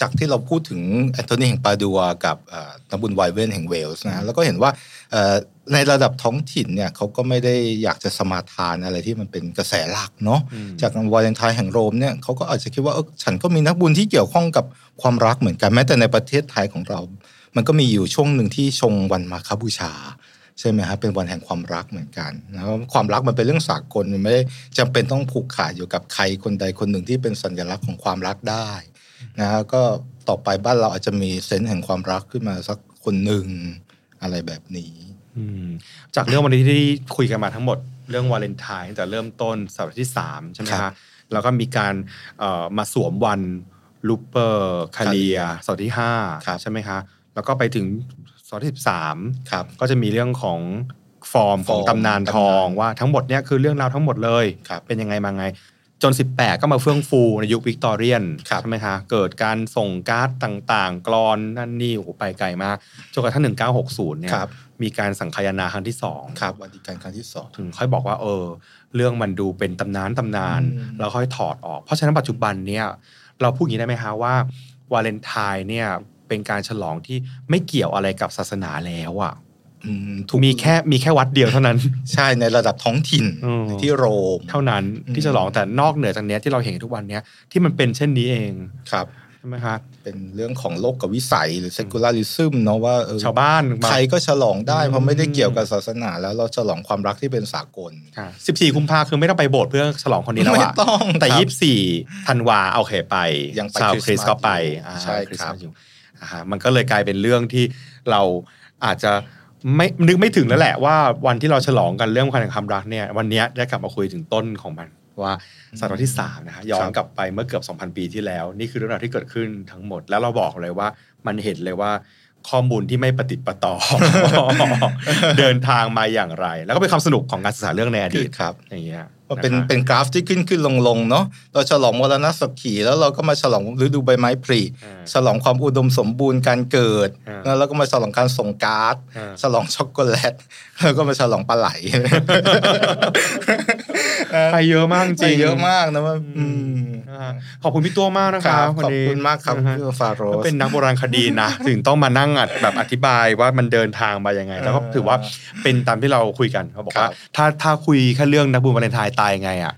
จากที่เราพูดถึงแอนโทนีแห่งปาดัวกับเอ่อนักบุญไวเวนแห่งเวลส์นะแล้วก็เห็นว่าเอ่อในระดับท้องถิ่นเนี่ยเขาก็ไม่ได้อยากจะสมาทานอะไรที่มันเป็นกระแสหลักเนาะอืมจากวาเลนไทน์แห่งโรมเนี่ยเขาก็อาจจะคิดว่าเออฉันก็มีนักบุญที่เกี่ยวข้องกับความรักเหมือนกันแม้แต่ในประเทศไทยของเรา มันก็มีอยู่ช่วงหนึ่งที่ชงวันมาคบูชา ใช่ไหมฮะเป็นวันแห่งความรักเหมือนกันนะความรักมันเป็นเรื่องสากลมันไม่ได้จำเป็นต้องผูกขาดอยู่กับใครคนใดคนหนึ่งที่เป็นสัญลักษณ์ของความรักได้นะฮะก็ต่อไปบ้านเราอาจจะมีเซนต์แห่งความรักขึ้นมาสักคนหนึ่งอะไรแบบนี้อืมจากเรื่องวันนี้ที่คุยกันมาทั้งหมดเรื่องวาเลนไทน์ตั้งแต่เริ่มต้นศตวรรษที่สามใช่ไหมครับคะแล้วก็มีการเอ่อมาสวมวันลูเปอร์คาเลียสัปดาห์ที่ห้าครับใช่ไหมคะแล้วก็ไปถึง สัปดาห์ที่สิบสามครับก็จะมีเรื่องของฟอร์มของฟอร์มตำนานทองตำนานว่าทั้งหมดเนี่ยคือเรื่องราวทั้งหมดเลยครับเป็นยังไงมาไง จน 18 ก็มาเฟื่องฟูในยุควิกตอเรียนครับใช่ไหมคะเกิดการส่งการ์ดต่างๆ กรอนนั่นนี่โอ้โหไปไกลมากจนกระทั่ง 1960 เนี่ยครับมีการสังคายนาครั้งที่สองครับวันที่การครั้งที่สองถึงค่อยบอกว่าเออ เรื่องมันดูเป็นตำนานตำนานอืมแล้วค่อยถอดออก เพราะฉะนั้นปัจจุบันเนี่ยเราพูดอย่างนี้ได้ไหมคะว่าวาเลนไทน์เนี่ย เป็นการฉลองที่ไม่เกี่ยวอะไรกับศาสนาแล้วอะอืมถูกมีแค่มีแค่วัดเดียวเท่านั้น ใช่ในระดับท้องถิ่นอืมที่โรมเท่านั้นอืมที่ฉลองแต่นอกเหนือจากเนี้ยที่เราเห็นทุกวันเนี้ยที่มันเป็นเช่นนี้เองครับช่ไหมคะเป็นเรื่องของโลกกับวิสัยหรือ secularism เนาะว่าเออชาวบ้านใครก็ฉลองได้อืมเพราะไม่ได้เกี่ยวกับศาสนา แล้วเราฉลองความรักที่เป็นสากลสิบสี่กุมภาคือไม่ต้องไปโบสถ์เพื่อฉลองคนนี้แล้วไม่อะต้องแต่ครับยี่สิบสี่ธันวาโอเคไปยังไปชาวคริสต์คริสต์ก็ไปมาสอยู่อ่าใช่คริสต์ครับ มาสอยู่อ่าฮะมันก็เลยกลายเป็นเรื่องที่เราอาจจะไม่นึกไม่ถึงแล้วแหละว่าวันที่เราฉลองกันเรื่องความแห่งความรักเนี่ยวันเนี้ยได้กลับมาคุยถึงต้นของมันว่าศตวรรษที่3นะฮะย้อนกลับไปเมื่อเกือบ 2,000 ปีที่แล้ว นี่คือเรื่องราวที่เกิดขึ้นทั้งหมด แล้วเราบอกเลยว่ามันเห็นเลยว่าข้อมูลที่ไม่ปฏิดประต่อ เดินทางมาอย่างไร แล้วก็เป็นความสนุกของการศึกษาเรื่องในอดีตครับอย่างเงี้ยมันเป็นะคะเป็นกราฟที่ขึ้นขึ้นลงลงเนาะเราฉลองมรณะสักขีแล้วเราก็มาฉลองฤดูใบไม้ผลิอ่าฉลองความอุดมสมบูรณ์การเกิดอ่าแล้วเราก็มาฉลองการส่งการ์ดอ่าฉลองช็อกโกแลตแล้วก็มาฉลองปลาไหล ไปเยอะมากจจริริงงเยอะมากนะว่าอืมอืมนะฮะขอบคุณพี่ตัวมากนะคครัรับบขวันอบนี้คุณมากครับนะฮะพี่ฟาโรก็สเป็นนักโบราณคดีนะถึงต้องมานั่งอัดแบบอธิบายว่ามันเดินทางมายังไง แล้วก็เออถือว่าเป็นตามที่เราคุยกันเขาบอกครัว่าถ้าถ้าคุยแค่เรื่องนักบุญวาเลนไทน์ตายยังไงอะ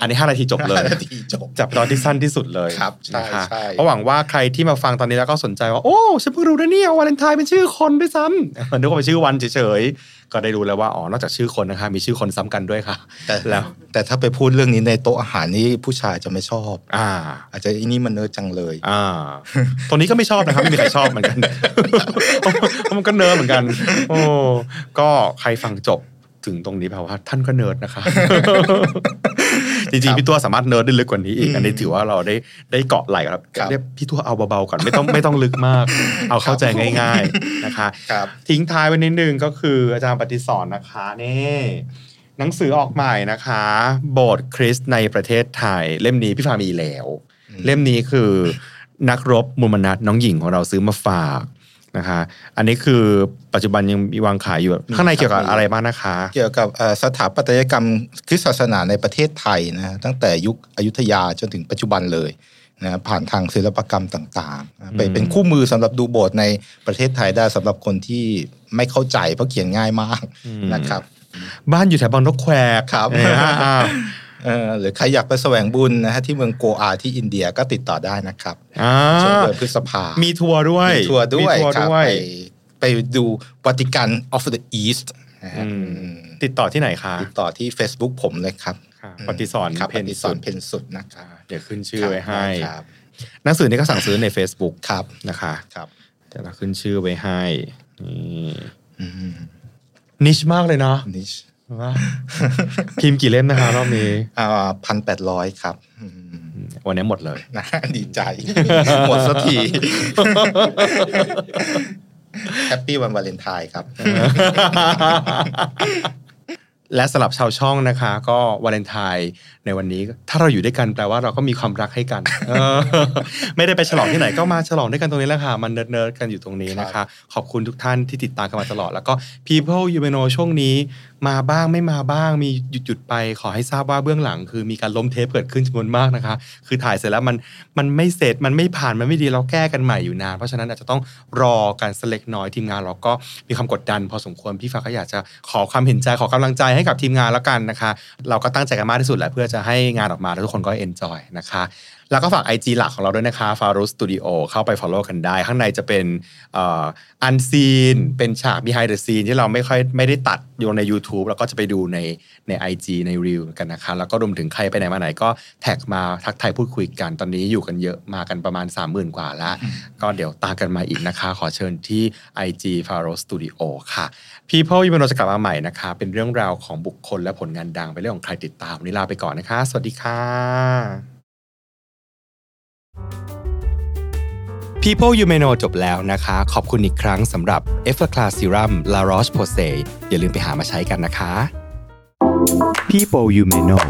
อันนี้ 5 นาทีจบเลยห้านาทีจบจับตอนที่สั้นที่สุดเลยครับใช่นะคะใช่เพราะหวังว่าใครที่มาฟังตอนนี้แล้วก็สนใจว่า โอ้ฉันเพิ่งรู้นะเนี่ยวาเลนไทน์เป็นชื่อคนด้วยซ้ำนึกว่าเป็นชื่อวันเฉยๆ ก็ได้รู้แล้วว่าอ๋อนอกจากชื่อคนนะคะมีชื่อคนซ้ำกันด้วยค่ะแต่แล้วแต่ถ้าไปพูดเรื่องนี้ในโต๊ะอาหารนี่ผู้ชายจะไม่ชอบ อ่า อาจจะอีนี่มันเนิร์ดจังเลย อ่าตรงนี้ก็ไม่ชอบนะครับไม่มีใครชอบเหมือนกันเพราะมันก็เนิร์ดเหมือนกัน โอ้ก็ใครฟังจบ ถึงตรงนี้แปลว่าท่านก็เนิร์ดนะคะ จริงๆพี่ตัวสามารถเนิร์ดได้ลึกกว่านี้อีกอืมอันนี้ถือว่าเราได้ได้เกาะไหล่ครับครับเรียกพี่ตัวเอาเบาๆก่อนไม่ต้องไม่ต้องลึกมาก เอาเข้าใจง่าย ๆนะคะครับทิ้งท้ายไว้นิดนึงก็คืออาจารย์ปติสรนะคะนี่หนังสือออกใหม่นะคะ โบสถ์คริสต์ในประเทศไทย เล่มนี้พี่ฟามีแล้วอืมเล่มนี้คือนักรบมุมนัทน้องหญิงของเราซื้อมาฝาก นะคะ อันนี้คือปัจจุบันยังมีวางขายอยู่ ข้างในเกี่ยวกับอะไรบ้างนะคะ เกี่ยวกับเอ่อสถาปัตยกรรมคริสตศาสนาในประเทศไทยนะตั้งแต่ยุคอยุธยาจนถึงปัจจุบันเลยนะผ่านทางศิลปกรรมต่างๆนะเป็นอืมเป็นคู่มือสำหรับดูโบสถ์ในประเทศไทยได้สำหรับคนที่ไม่เข้าใจเพราะเขียนง่ายมากนะครับ บ้านอยู่แถวบางนกแควกครับ นะฮะอ่าเออหรือใครอยากไปแสวงบุญนะฮะที่เมืองโกอาที่อินเดียก็ติดต่อได้นะครับอ่าช่วงเดือนพฤษภา มีทัวร์ด้วย มีทัวร์ด้วยมีทัวร์ครับด้วยไปไปดูวัติกัน of the East นะฮะอืมอืมติดต่อที่ไหนคะติดต่อที่ Facebook ผมเลยครับค่ะปฏิสอนครับเพปนฏิสสุอดนเพนสุดนะครับเดี๋ยวขึ้นชื่อไว้ให้ครับหนังสือนี้ก็สั่งซื้อใน Facebook ครับนะคะครับเดี๋ยวเราขึ้นชื่อไว้ให้นี่อืม niche มากเลยเนาะ niche ว่า พิมพ์กี่เล่มนะคะรอบนี้อ่าพันแปดร้อยครับอืมวันนี้หมดเลยนะดีใจ หมดสักที happy วันวาเลนไทน์ครับ และสำหรับชาวช่องนะคะ ก็วาเลนไทน์ ในวันนี้ ถ้าเราอยู่ด้วยกันแปลว่าเราก็มีความรักให้กันเออไม่ได้ไปฉลองที่ไหนก็มาฉลองด้วยกันตรงนี้แหละค่ะมันเนิร์ดๆกันอยู่ตรงนี้นะคะ ขอบคุณทุกท่านที่ติดตามกันมาตลอด แล้วก็ People You May Know ช่วงนี้ มาบ้างไม่มาบ้าง มีหยุดหยุดๆไป ขอให้ทราบว่าเบื้องหลัง คือมีการล้มเทปเกิดขึ้นจำนวนมากนะคะ คือถ่ายเสร็จแล้วมันมันไม่เสร็จมันไม่ผ่านมันไม่ดีเราแก้กันใหม่อยู่นานเพราะฉะนั้นอาจจะต้องรอกันสักเล็กน้อยทีมงานเราก็มีความกดดัน พอสมควรพี่ฟ้าก็อยากจะขอความเห็นใจขอกำลังใจให้กับทีมงานแล้วกันนะคะ เราก็ตั้งใจกันมากที่สุดแหละเพื่อจะให้งานออกมาแล้วทุกคนก็ enjoy นะคะ แล้วก็ฝาก IG หลักของเราด้วยนะคะ farose studio เข้าไป follow กันได้ ข้างในจะเป็น unseen เป็นฉาก behind the scene ที่เราไม่ค่อยไม่ได้ตัดอยู่ใน YouTube แล้วก็จะไปดูในใน IG ใน Reel กันนะคะ แล้วก็รวมถึงใครไปไหนมาไหนก็ tag มาทักทายพูดคุยกัน ตอนนี้อยู่กันเยอะมากันประมาณ 30,000 กว่าแล้วก็เดี๋ยวตามกันมาอีกนะคะ ขอเชิญที่ IG f a r o Studio ค่ะ People ยูเมโนจะกลับมาใหม่นะคะ เป็นเรื่องราวของบุคคลและผลงานดังเป็นเรื่องของใครติดตามวันนี้ลาไปก่อนนะคะ สวัสดีค่ะ People You May Know จบแล้วนะคะ ขอบคุณอีกครั้งสำหรับ e f f e r c l a s Serum La Roche-Posay อย่าลืมไปหามาใช้กันนะคะ People You May Know